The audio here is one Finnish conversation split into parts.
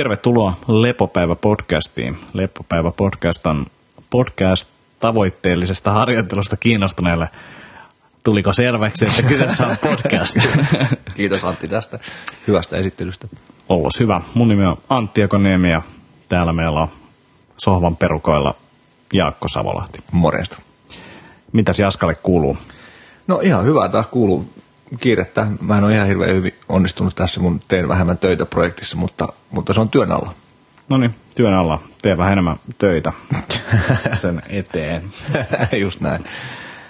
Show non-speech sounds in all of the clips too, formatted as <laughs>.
Tervetuloa Lepopäivä-podcastiin. Lepopäivä-podcast on podcast tavoitteellisesta harjoittelusta kiinnostuneelle. Tuliko selväksi, että kyseessä on podcast? <laughs> Kiitos Antti tästä hyvästä esittelystä. Ollos hyvä. Mun nimi on Antti Jakoniemi ja täällä meillä on sohvan perukoilla Jaakko Savolahti. Morjesta. Mitäs Jaskalle kuuluu? No ihan hyvä taas kuuluu kiirettä. Mä en ole ihan hirveän hyvin onnistunut tässä mun Teen vähemmän töitä projektissa, mutta, mutta se on työn alla. No niin, työn alla. Tee vähän enemmän töitä <laughs> sen eteen. <laughs> Just näin.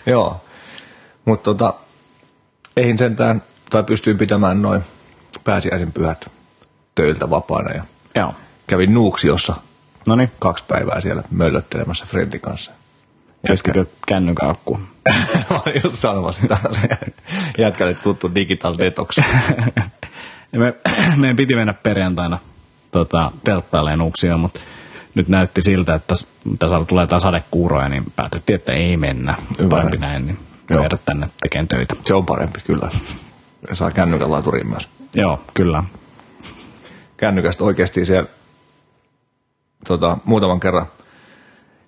Joo. Mutta tota, eihin sentään, tai pystyin pitämään noin pääsiäisen pyhät töiltä vapaana ja Joo. kävin Nuuksiossa No niin, kaksi päivää siellä möllöttelemässä Fredin kanssa. Käyttikö kännykän akku? Mä <laughs> olin just sanomassa sitä. Jätkälle tuttu digital detox. <laughs> Me, meidän piti mennä perjantaina tota, telttaileen Uksioon, mutta nyt näytti siltä, että tässä tulee taas sadekuuroja, niin päätettiin, että ei mennä. Ymmärrän. Parempi näin, niin Joo. jäädä tänne tekemään töitä. Se on parempi kyllä. Saa kännykän laturiin myös. Joo, kyllä. Kännykästä oikeasti siellä tota, muutaman kerran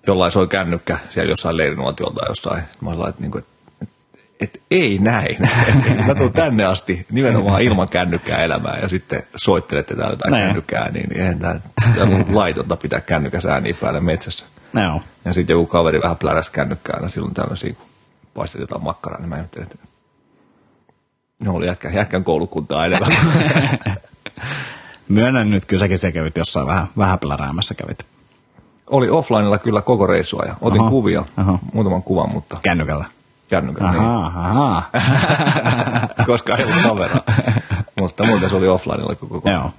jollain soi kännykkä siellä jossain leirinuotiolta tai jossain. Mä olin että, niinku, et, et, et, ei näin. Mä tuun tänne asti nimenomaan ilman kännykkää elämään ja sitten soittelette täällä jotain Näin. kännykkää, niin eihän on laitonta pitää kännykäs ääniä päällä metsässä. Joo. Ja sitten joku kaveri vähän pläräsi kännykkää aina silloin tällaisia, kun paistet jotain makkaraa, niin mä ajattelin, että ne oli jätkä, jätkän koulukuntaa enemmän. <laughs> Myönnän nyt, kyllä säkin se kävit jossain vähän, vähän pläräämässä kävit oli offlineilla kyllä koko reissua ja otin Aha, kuvia, aha. muutaman kuvan, mutta kännykällä. kännykällä niin, Ahaa, ahaa. <laughs> koska ei ollut kameraa. mutta muuten se oli offlineilla koko koko. Joo.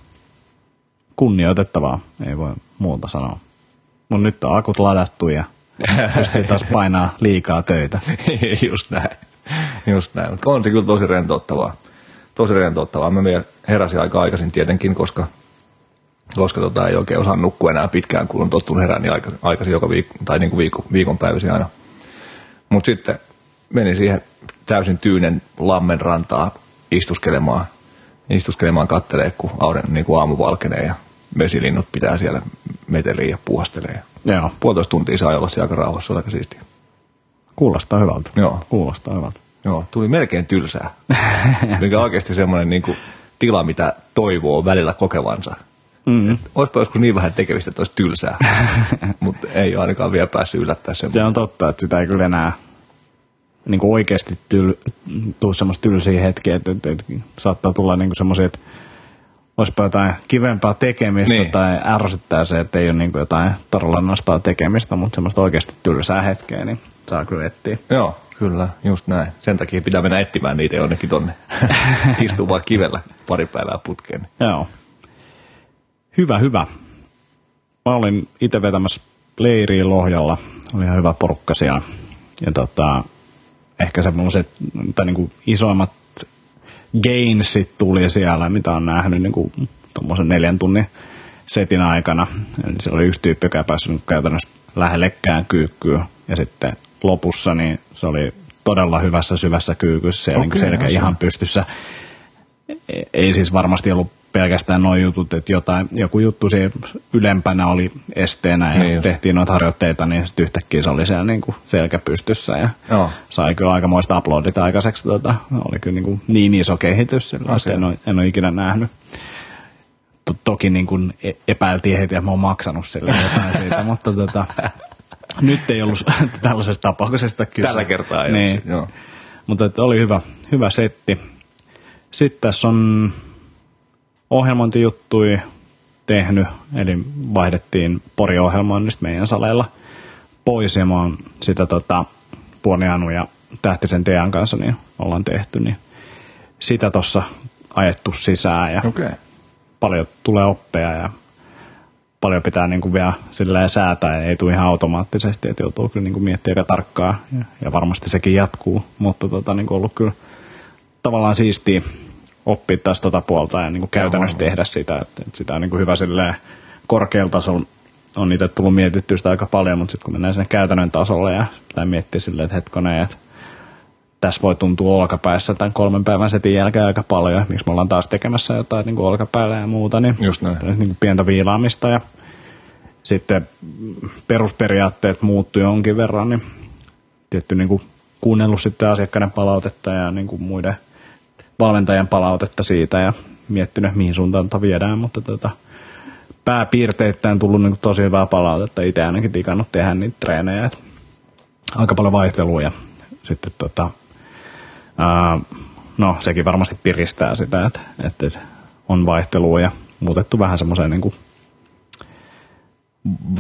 Kunnioitettavaa, ei voi muuta sanoa. Mun nyt on akut ladattu ja pystyy taas painaa liikaa töitä. <laughs> Just näin. Just näin. Mutta on se kyllä tosi rentouttavaa. Tosi rentouttavaa. Mä heräsin aika aikaisin tietenkin, koska, koska tota, ei oikein osaa nukkua enää pitkään, kun on tottunut herään niin aika, aikaisin joka viikko, tai niin kuin viikko, viikonpäivisin aina. Mutta sitten menin siihen täysin tyynen lammen rantaa istuskelemaan, istuskelemaan kattelee, kun auden, niin kuin aamu valkenee ja vesilinnut pitää siellä meteliä ja puhastelee. Joo, Puolitoista tuntia saa olla siellä aika rauhassa, se aika siistiä. kuulostaa hyvältä. Joo. Kuulostaa hyvältä. Joo, tuli melkein tylsää. <laughs> Mikä oikeasti semmoinen niin kuin, tila, mitä toivoo välillä kokevansa. Mm. Olisipa joskus niin vähän tekemistä, että olisi tylsää. <laughs> Mutta ei ole ainakaan vielä päässyt yllättää sen. Se on totta, että sitä ei kyllä enää niin kuin oikeasti tyl, tuu semmoista tylsiä hetkiä, että, että, että saattaa tulla niin semmoisia, että olisipa jotain kivempaa tekemistä Niin. tai ärsyttää se, että ei ole niin kuin jotain todella nastaa tekemistä, mutta semmoista oikeasti tylsää hetkeä, niin saa kyllä etsiä. Joo, kyllä, just näin. Sen takia pitää mennä etsimään niitä jonnekin tonne. <laughs> Istuu vaan kivellä pari päivää putkeen. Joo. Hyvä, hyvä. Mä olin itse vetämässä leiriä Lohjalla. Oli ihan hyvä porukka siellä. Ja tota, ehkä semmoiset tai niinku isoimmat gainsit tuli siellä, mitä on nähnyt niinku tuommoisen neljän tunnin setin aikana. Eli siellä oli yksi tyyppi, joka ei päässyt käytännössä lähellekään kyykkyä. Ja sitten lopussa niin se oli todella hyvässä syvässä kyykyssä ja Okei, niinku selkä asia. ihan pystyssä ei siis varmasti ollut pelkästään nuo jutut, että jotain, joku juttu siinä ylempänä oli esteenä ja Niin tehtiin noita harjoitteita, niin sitten yhtäkkiä se oli siellä niin kuin selkä pystyssä ja Joo. sai kyllä aikamoista uploadit aikaiseksi. Tota, oli kyllä niin, kuin niin iso kehitys, sillä että en, ole, en ole ikinä nähnyt. To, toki niin kuin e- epäiltiin heti, että mä oon maksanut sille jotain siitä, <laughs> mutta tota, nyt ei ollut <laughs> tällaisesta tapauksesta kyse. Tällä kertaa ei niin. joo. Mutta oli hyvä, hyvä setti. Sitten tässä on ohjelmointijuttui tehnyt, eli vaihdettiin Pori-ohjelmoinnista meidän saleilla pois, ja mä oon sitä tota, Puonianu ja Tähtisen Tean kanssa niin ollaan tehty, niin sitä tuossa ajettu sisään, ja. Okay. paljon tulee oppeja, ja paljon pitää niin kuin vielä silleen säätää, ei tule ihan automaattisesti, että joutuu kyllä niin kuin miettimään aika tarkkaa, ja, ja varmasti sekin jatkuu, mutta tota, niin kuin ollut kyllä tavallaan siistiä oppia taas tota puolta ja niin kuin käytännössä tehdä sitä, että, että sitä on niin kuin hyvä silleen korkealla tasolla on itse tullut mietittyä sitä aika paljon, mutta sitten kun mennään sinne käytännön tasolle ja pitää miettiä silleen, että hetkonen, että tässä voi tuntua olkapäässä tämän kolmen päivän setin jälkeen aika paljon. Miksi me ollaan taas tekemässä jotain niin kuin olkapäällä ja muuta, niin, Just näin. niin kuin pientä viilaamista ja sitten perusperiaatteet muuttuu jonkin verran, niin tietty niin kuin kuunnellut sitten asiakkaiden palautetta ja niin kuin muiden valmentajan palautetta siitä ja miettinyt, mihin suuntaan tota viedään, mutta tota, pääpiirteittäin tullut niin tosi hyvää palautetta. Itse ainakin digannut tehdä niitä treenejä. Et aika paljon vaihtelua ja sitten tota, ää, no sekin varmasti piristää sitä, että, että on vaihtelua ja muutettu vähän semmoiseen niin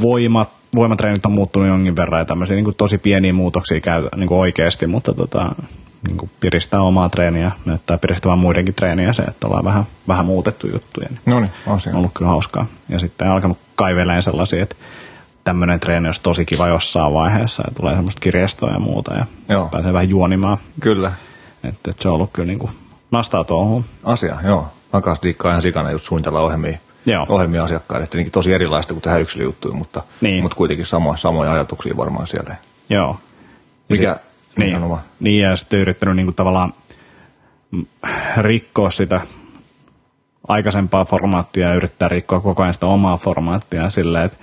voimat, voimatreenit on muuttunut jonkin verran ja tämmöisiä niin tosi pieniä muutoksia käy niin kuin oikeasti, mutta tota, niin kuin piristää omaa treeniä, näyttää piristävän muidenkin treeniä se, että ollaan vähän, vähän muutettu juttuja. Niin No niin, asia. on ollut kyllä hauskaa. Ja sitten alkanut kaiveleen sellaisia, että tämmöinen treeni olisi tosi kiva jossain vaiheessa ja tulee semmoista kirjastoa ja muuta ja Joo. pääsee vähän juonimaan. Kyllä, Että, että se on ollut kyllä niin kuin nastaa tuohon. asia, joo. Mä kanssa diikkaan ihan sikana just suunnitella ohjelmia, Joo. ohjelmia asiakkaille. Että tosi erilaista kuin tehdä yksilöjuttuja, mutta, Niin. mutta kuitenkin samo, samoja ajatuksia varmaan siellä. Joo. Ja Mikä, Niin, nimenomaan. niin ja sitten yrittänyt niin kuin tavallaan rikkoa sitä aikaisempaa formaattia ja yrittää rikkoa koko ajan sitä omaa formaattia silleen, että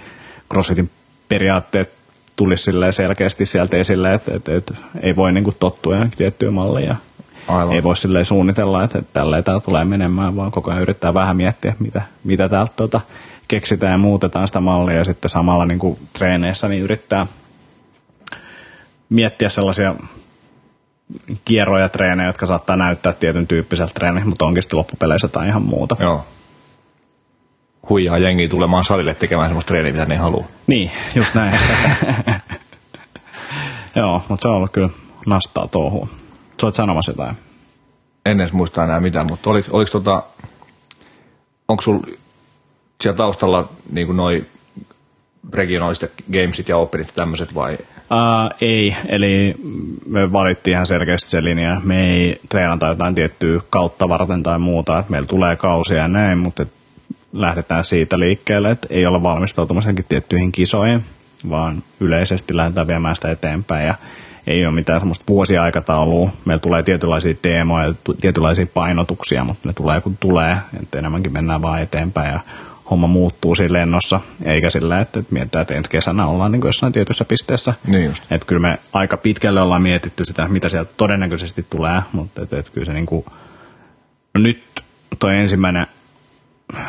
CrossFitin periaatteet tulisi silleen selkeästi sieltä esille, että, että, että ei voi niin kuin tottua johonkin tiettyyn malliin ja Aivan. ei voi silleen suunnitella, että, että tälleen tämä tulee menemään, vaan koko ajan yrittää vähän miettiä, mitä, mitä täältä tuota, keksitään ja muutetaan sitä mallia ja sitten samalla niin kuin treeneissä niin yrittää miettiä sellaisia kierroja treenejä, jotka saattaa näyttää tietyn tyyppiseltä treeniltä, mutta onkin sitten loppupeleissä jotain ihan muuta. Joo. Huijaa jengiä tulemaan salille tekemään semmoista treeniä, mitä ne ei halua. Niin, just näin. <laughs> Joo, mutta se on ollut kyllä nastaa touhua. Sä oot sanomassa jotain. En edes muista enää mitään, mutta oliko, oliko tota, onko sul siellä taustalla niin kuin noi regionaaliset gamesit ja openit ja tämmöiset vai? Uh, ei, eli me valittiin ihan selkeästi se linja. Me ei treenata jotain tiettyä kautta varten tai muuta, että meillä tulee kausia ja näin, mutta et lähdetään siitä liikkeelle, että ei ole valmistautumisenkin tiettyihin kisoihin, vaan yleisesti lähdetään viemään sitä eteenpäin ja ei ole mitään semmoista vuosiaikataulua. Meillä tulee tietynlaisia teemoja tietynlaisia painotuksia, mutta ne tulee kun tulee, että enemmänkin mennään vaan eteenpäin ja homma muuttuu siinä lennossa, eikä sillä, että että mietitään, että ensi kesänä ollaan niin jossain tietyssä pisteessä. Niin just. Että kyllä me aika pitkälle ollaan mietitty sitä, mitä sieltä todennäköisesti tulee, mutta et, et kyllä se niinku, no nyt toi ensimmäinen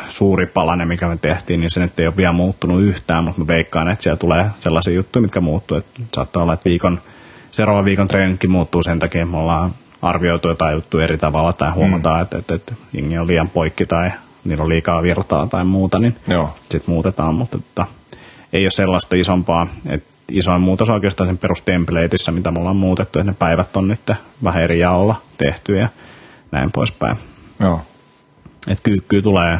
suuri palanen, mikä me tehtiin, niin se nyt ei ole vielä muuttunut yhtään, mutta mä veikkaan, että siellä tulee sellaisia juttuja, mitkä muuttuu. Että saattaa olla, että viikon, seuraavan viikon treenitkin muuttuu sen takia, että me ollaan arvioitu jotain juttuja eri tavalla tai huomataan, mm. että, että, että jengi on liian poikki tai niillä on liikaa virtaa tai muuta, niin sitten muutetaan, mutta että ei ole sellaista isompaa, että isoin muutos on oikeastaan sen perustemplateissa, mitä me ollaan muutettu, että ne päivät on nyt vähän eri jaolla tehty ja näin poispäin. Joo. Että kyykkyy tulee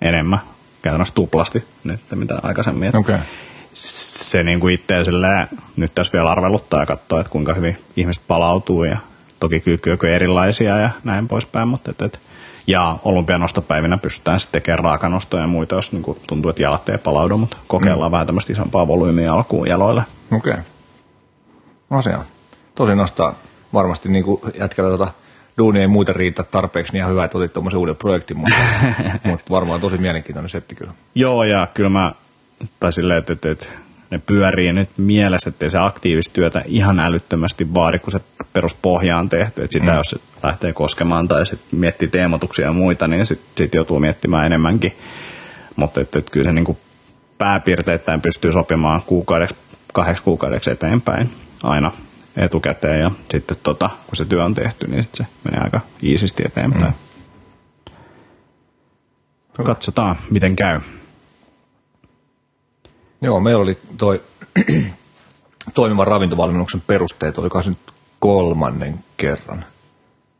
enemmän, käytännössä tuplasti nyt, mitä aikaisemmin. Et Okei. Okay. Se niin kuin itse silleen, nyt tässä vielä arveluttaa ja katsoa, että kuinka hyvin ihmiset palautuu ja toki kyykkyy on erilaisia ja näin poispäin, mutta et, et, ja olympianostopäivinä pystytään sitten tekemään raakanostoja ja muita, jos niin kuin tuntuu, että jalat ei palaudu, mutta kokeillaan mm. vähän tämmöistä isompaa volyymiä alkuun jaloille. Okei. Okay. Asia. Tosi nostaa varmasti niin kuin jätkällä tota, duuni ei muuten riitä tarpeeksi, niin ihan hyvä, että otit tuommoisen uuden projektin, mutta, <laughs> mutta varmaan tosi mielenkiintoinen setti kyllä. Joo, ja kyllä mä, tai silleen, että, että, että ne pyörii nyt mielessä, ettei se aktiivista työtä ihan älyttömästi vaadi, kun se peruspohja on tehty. Että sitä mm. jos se lähtee koskemaan tai sit miettii teemotuksia ja muita, niin sitten sit joutuu miettimään enemmänkin. Mutta että, että kyllä se niin kuin pääpiirteittäin pystyy sopimaan kuukaudeksi, kahdeksi kuukaudeksi eteenpäin aina etukäteen. Ja sitten tota, kun se työ on tehty, niin sit se menee aika iisisti eteenpäin. Mm. Katsotaan, miten käy. Joo, meillä oli toi <clears throat> toimivan ravintovalmennuksen perusteet, oliko se nyt kolmannen kerran.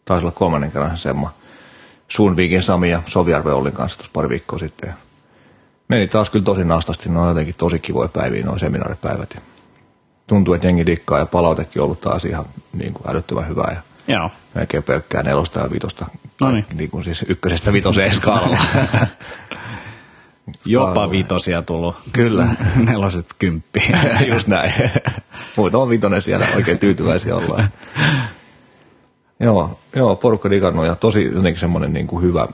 Taisi olla kolmannen kerran se Semma. Sun Viikin Sami ja Sovijärven Ollin kanssa tuossa pari viikkoa sitten. Ja meni taas kyllä tosi nastasti, ne on jotenkin tosi kivoja päiviä, nuo seminaaripäivät. Ja tuntuu, että jengi dikkaa ja palautekin on ollut taas ihan niin kuin älyttömän hyvää. Ja Joo. melkein pelkkää nelosta ja vitosta, Noniin. kaikki, niin kuin siis ykkösestä vitoseen skaalalla. <laughs> Jopa vitosia tullut. Kyllä. <laughs> Neloset kymppiä. <laughs> Just näin. Muutama vitonen siellä oikein tyytyväisiä ollaan. Joo, joo porukka digannut ja tosi jotenkin semmoinen niin kuin hyvä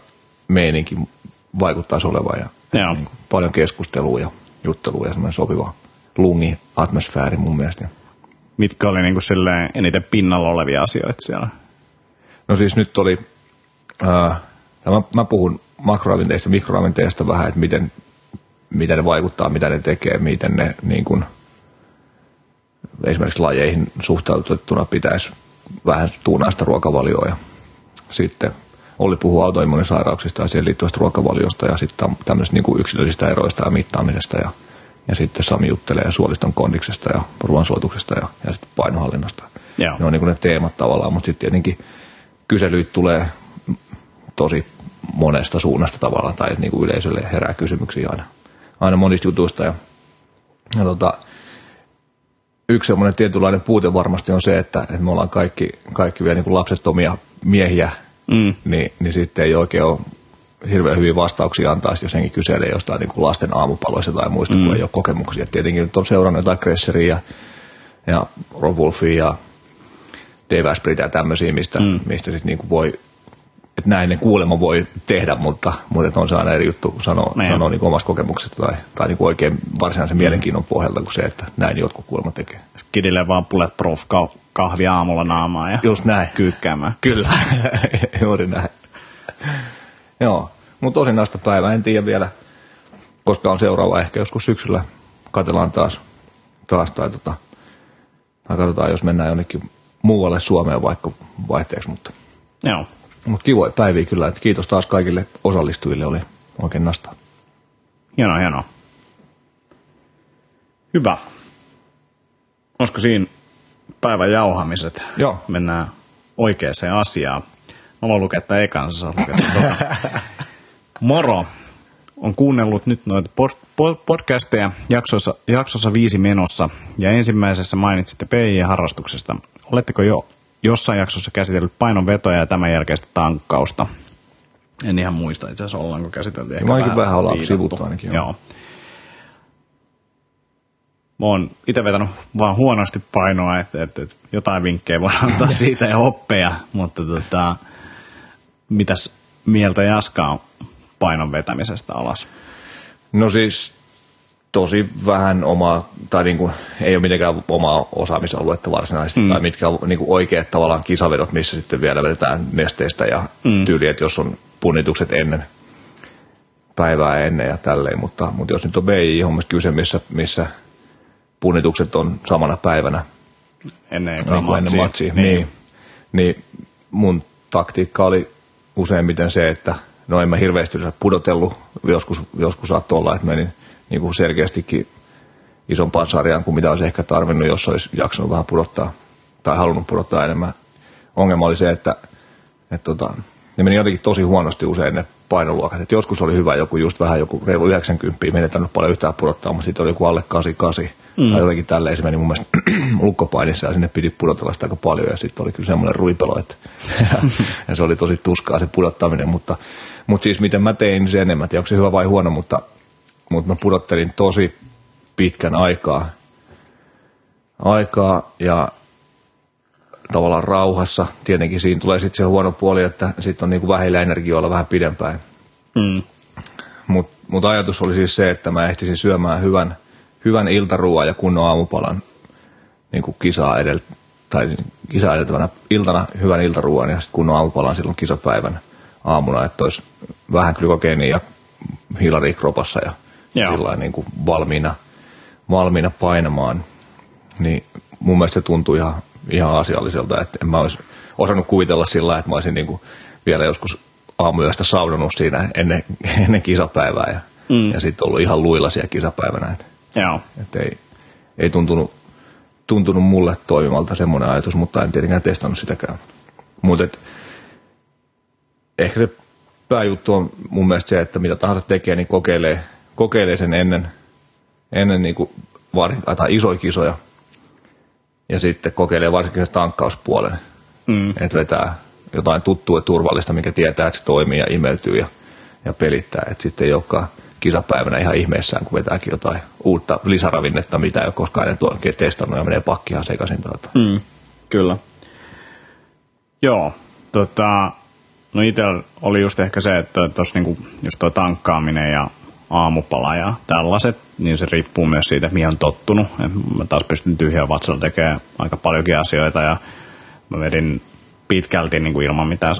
meininki vaikuttaisi olevan ja Joo. Niin kuin paljon keskustelua ja juttelua ja semmoinen sopiva lungi atmosfääri mun mielestä. Mitkä oli niinku silleen eniten pinnalla olevia asioita siellä? No siis nyt oli, ää, mä, mä puhun makroravinteista ja mikroravinteista vähän, että miten, miten ne vaikuttaa, mitä ne tekee, miten ne niin kuin, esimerkiksi lajeihin suhtautettuna pitäisi vähän tuunaista ruokavalioa. Ja sitten oli puhua autoimmunisairauksista ja siihen liittyvästä ruokavaliosta ja sitten tämmöisistä niin kuin yksilöllisistä eroista ja mittaamisesta ja, ja sitten Sami juttelee suoliston kondiksesta ja ruoansuotuksesta ja, ja sitten painohallinnasta. Joo. Ne on niin kuin ne teemat tavallaan, mutta sitten tietenkin kyselyitä tulee tosi monesta suunnasta tavallaan, tai niin kuin yleisölle herää kysymyksiä aina, aina monista jutuista. Ja, ja tota, yksi semmoinen tietynlainen puute varmasti on se, että, että me ollaan kaikki, kaikki vielä niin kuin lapsettomia miehiä, Mm. niin, niin sitten ei oikein ole hirveän hyviä vastauksia antaa, jos henki kyselee jostain niin kuin lasten aamupaloista tai muista, mm. kun ei ole kokemuksia. Et tietenkin nyt on seurannut jotain Kresseria ja, ja Rob Wolfia ja Dave Aspreytä ja tämmöisiä, mistä, mm. mistä sitten niin voi, että näin ne kuulemma voi tehdä, mutta, mutta on se aina eri juttu sanoa, Niin. sanoa niin omasta kokemuksesta tai, tai niin oikein varsinaisen mielenkiinnon pohjalta kuin se, että näin jotkut kuulemma tekee. Kidille vaan bulletproof kah- kahvi aamulla naamaa ja Just näin. kyykkäämään. Kyllä, <laughs> juuri näin. Joo, mutta tosinasta päivä, en tiedä vielä, koska on seuraava ehkä joskus syksyllä. Katellaan taas, taas tai, tota, tai katsotaan, jos mennään jonnekin muualle Suomeen vaikka vaihteeksi, mutta, Joo. Mutta kivoja päiviä kyllä. Että kiitos taas kaikille osallistujille, oli oikein nastaa. Hienoa, hienoa. Hyvä. Olisiko siinä päivän jauhamiset? Joo. Mennään oikeaan asiaan. Mä voin lukea tämän ekan, sä lukea. <laughs> Moro on kuunnellut nyt noita pod- pod- podcasteja jaksossa, jaksossa viisi menossa ja ensimmäisessä mainitsitte PI-harrastuksesta. Oletteko jo jossain jaksossa käsitellyt painonvetoja ja tämän jälkeistä tankkausta? En ihan muista itse asiassa ollaanko käsitelty. Ehkä ainakin vähän ollaan sivuttu ainakin, joo. Joo. Mä oon itse vetänyt vaan huonosti painoa, että, että, että jotain vinkkejä voi antaa <laughs> siitä ja oppeja, mutta tota, mitäs mieltä Jaska on painon vetämisestä alas? No siis tosi vähän omaa, tai niin kuin, ei ole mitenkään omaa osaamisaluetta varsinaisesti, mm. tai mitkä on niin kuin oikeat tavallaan kisavedot, missä sitten vielä vedetään nesteistä ja mm. tyyli, että jos on punnitukset ennen päivää ennen ja tälleen, mutta, mutta jos nyt on BI-hommasta kyse, missä, missä punnitukset on samana päivänä, Ennen niin kuin ennen matsia, niin. Niin, niin mun taktiikka oli useimmiten se, että no en mä hirveästi pudotellut, joskus, joskus saattoi olla, että menin niin kuin selkeästikin isompaan sarjaan kuin mitä olisi ehkä tarvinnut, jos olisi jaksanut vähän pudottaa tai halunnut pudottaa enemmän. Ongelma oli se, että, että tota, ne meni jotenkin tosi huonosti usein ne painoluokat. Et joskus oli hyvä joku just vähän joku reilu 90, menetänyt paljon yhtään pudottaa, mutta sitten oli joku alle 88 mm. tai jotenkin tälleen se meni mun mielestä <clears throat> lukkopainissa ja sinne piti pudotella sitä aika paljon ja sitten oli kyllä semmoinen ruipelo, että <laughs> ja se oli tosi tuskaa se pudottaminen, mutta, mutta siis miten mä tein sen, en mä tiedä onko se hyvä vai huono, mutta, mutta mä pudottelin tosi pitkän aikaa, aikaa ja tavallaan rauhassa. Tietenkin siinä tulee sitten se huono puoli, että sitten on niinku vähillä energioilla vähän pidempään. Mm. Mutta mut ajatus oli siis se, että mä ehtisin syömään hyvän, hyvän iltaruuan ja kunnon aamupalan niin kuin kisaa, edel, tai kisaa edeltävänä iltana hyvän iltaruuan ja sitten kunnon aamupalan silloin kisapäivän aamuna, että olisi vähän glykogeenia ja hilaria kropassa ja Joo. niin kuin valmiina, valmiina painamaan. Niin mun mielestä se tuntui ihan, ihan asialliselta, että en mä olisi osannut kuvitella sillä että mä olisin niin kuin vielä joskus aamuyöstä saunonut siinä ennen, <laughs> ennen kisapäivää ja, mm. ja sitten ollut ihan luilla siellä kisapäivänä. Että, Joo. että ei, ei tuntunut, tuntunut mulle toimivalta semmoinen ajatus, mutta en tietenkään testannut sitäkään. Mutta ehkä se pääjuttu on mun mielestä se, että mitä tahansa tekee, niin kokeilee, kokeilee sen ennen, ennen niin kuin var, tai isoja kisoja. Ja sitten kokeilee varsinkin sen tankkauspuolen. Mm. Että vetää jotain tuttua ja turvallista, mikä tietää, että se toimii ja imeytyy ja, ja pelittää. Että sitten ei olekaan kisapäivänä ihan ihmeessään, kun vetääkin jotain uutta lisäravinnetta, mitä ei ole koskaan ennen testannut ja menee pakki ihan sekaisin. Tuota. Mm. Kyllä. Joo, tota, no itsellä oli just ehkä se, että tuossa niinku, just tuo tankkaaminen ja aamupala ja tällaiset, niin se riippuu myös siitä, mihin on tottunut. Mä taas pystyn tyhjän vatsalla tekemään aika paljonkin asioita ja mä vedin pitkälti niin kuin ilman mitään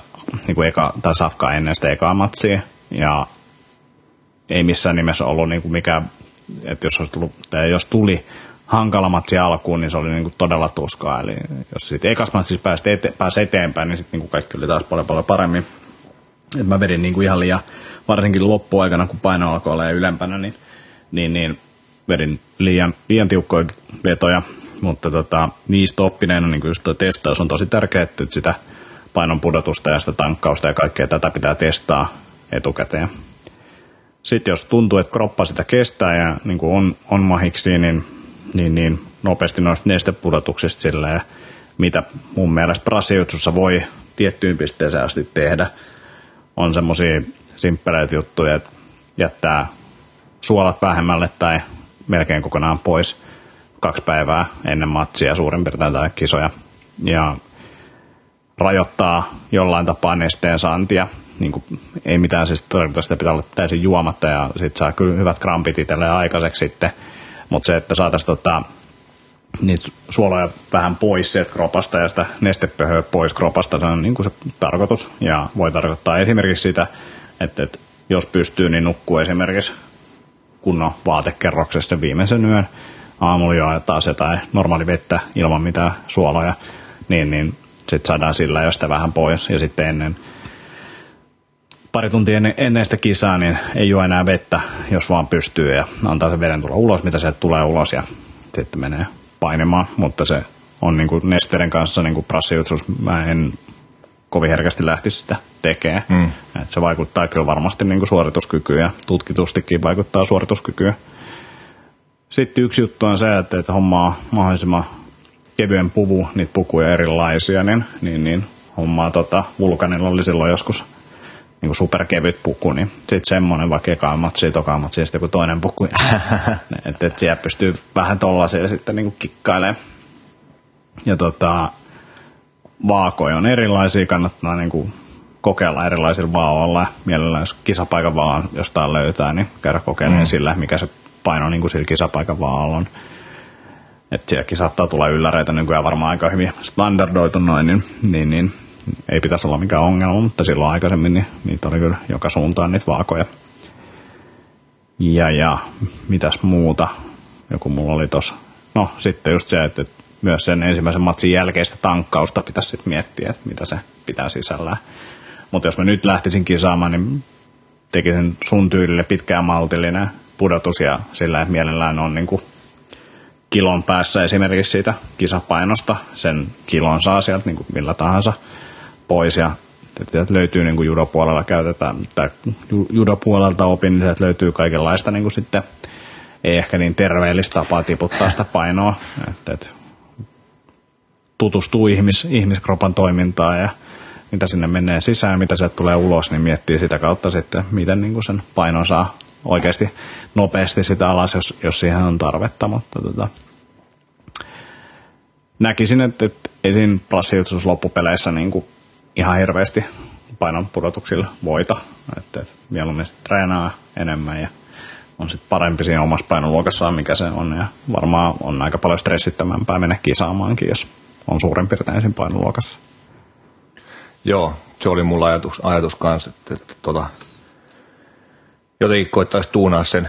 niin kuin eka, tai safkaa ennen sitä ekaa matsia. Ja ei missään nimessä ollut niin kuin mikään, että jos, olisi tullut, tai jos tuli hankala matsi alkuun, niin se oli niin kuin todella tuskaa. Eli jos sitten ekas matsissa pääsi eteenpäin, niin sitten niin kuin kaikki oli taas paljon paljon paremmin. Et mä vedin niin kuin ihan liian, varsinkin loppuaikana, kun paino alkoi olla ylempänä, niin, niin, niin vedin liian, liian tiukkoja vetoja, mutta tota, niistä oppineena niin just testaus on tosi tärkeää, että sitä painon pudotusta ja sitä tankkausta ja kaikkea tätä pitää testaa etukäteen. Sitten jos tuntuu, että kroppa sitä kestää ja niin kuin on, on mahiksi, niin, niin, niin nopeasti noista nestepudotuksista sillä mitä mun mielestä brasiutsussa voi tiettyyn pisteeseen asti tehdä, on semmoisia simppeleitä juttuja, että jättää suolat vähemmälle tai melkein kokonaan pois kaksi päivää ennen matsia suurin piirtein tai kisoja. Ja rajoittaa jollain tapaa nesteen saantia. Niin kuin, ei mitään siis todella sitä pitää olla täysin juomatta ja sitten saa kyllä hyvät krampit itselleen aikaiseksi sitten. Mutta se, että saataisiin tota, niitä suoloja vähän pois sieltä kropasta ja sitä nestepöhöä pois kropasta, se on niin kuin se tarkoitus. Ja voi tarkoittaa esimerkiksi sitä, että, että jos pystyy, niin nukkuu esimerkiksi kunnon vaatekerroksesta viimeisen yön. Aamulla jo taas jotain normaali vettä ilman mitään suoloja, niin, niin sitten saadaan sillä jo sitä vähän pois. Ja sitten ennen, pari tuntia ennen, ennen sitä kisaa, niin ei juo enää vettä, jos vaan pystyy ja antaa sen veden tulla ulos, mitä sieltä tulee ulos ja sitten menee painimaan, mutta se on niin kuin nesteiden kanssa niin kuin mä en kovin herkästi lähtisi sitä tekemään. Mm. Et se vaikuttaa kyllä varmasti niin kuin suorituskykyyn ja tutkitustikin vaikuttaa suorituskykyyn. Sitten yksi juttu on se, että, että hommaa mahdollisimman kevyen puvu, niitä pukuja erilaisia, niin, niin, niin hommaa tota, Vulkanilla oli silloin joskus niin kuin superkevyt puku, niin sitten semmoinen vaikka eka matsi, toka matsi ja sitten joku toinen puku. <laughs> että et siellä pystyy vähän tollaisia sitten niin kuin kikkailemaan. Ja tota, vaakoja on erilaisia, kannattaa niin kuin kokeilla erilaisilla vaoilla. Mielellään jos kisapaikan vaan jostain löytää, niin käydä kokeilemaan mm. sillä, mikä se paino niin kuin sillä kisapaikan vaalla on. Että sielläkin saattaa tulla ylläreitä nykyään varmaan aika hyvin standardoitu noin, niin, niin, niin ei pitäisi olla mikään ongelma, mutta silloin aikaisemmin niin niitä oli kyllä joka suuntaan niitä vaakoja. Ja, ja mitäs muuta, joku mulla oli tossa. No sitten just se, että myös sen ensimmäisen matsin jälkeistä tankkausta pitäisi sitten miettiä, että mitä se pitää sisällään. Mutta jos mä nyt lähtisin kisaamaan, niin tekisin sun tyylille pitkään maltillinen pudotus ja sillä, että mielellään on niin kilon päässä esimerkiksi siitä kisapainosta. Sen kilon saa sieltä niin kuin millä tahansa pois ja että löytyy niin kuin judopuolella käytetään, tai judopuolelta opin, niin sieltä löytyy kaikenlaista niin kuin sitten, ei ehkä niin terveellistä tapaa tiputtaa sitä painoa, että, että tutustuu ihmis, ihmiskropan toimintaan ja mitä sinne menee sisään, mitä sieltä tulee ulos, niin miettii sitä kautta sitten, miten niin sen painon saa oikeasti nopeasti sitä alas, jos, jos siihen on tarvetta, mutta tota, näkisin, että, että ei siinä loppupeleissä niin kuin ihan hirveästi painon pudotuksilla voita, että, että mieluummin treenaa enemmän ja on sitten parempi siinä omassa painoluokassaan, mikä se on. Ja varmaan on aika paljon stressittömämpää mennä kisaamaankin, jos on suurin piirtein siinä painoluokassa. Joo, se oli mulla ajatus, ajatus kanssa, että, että, että tota, jotenkin koittaisi tuunaa sen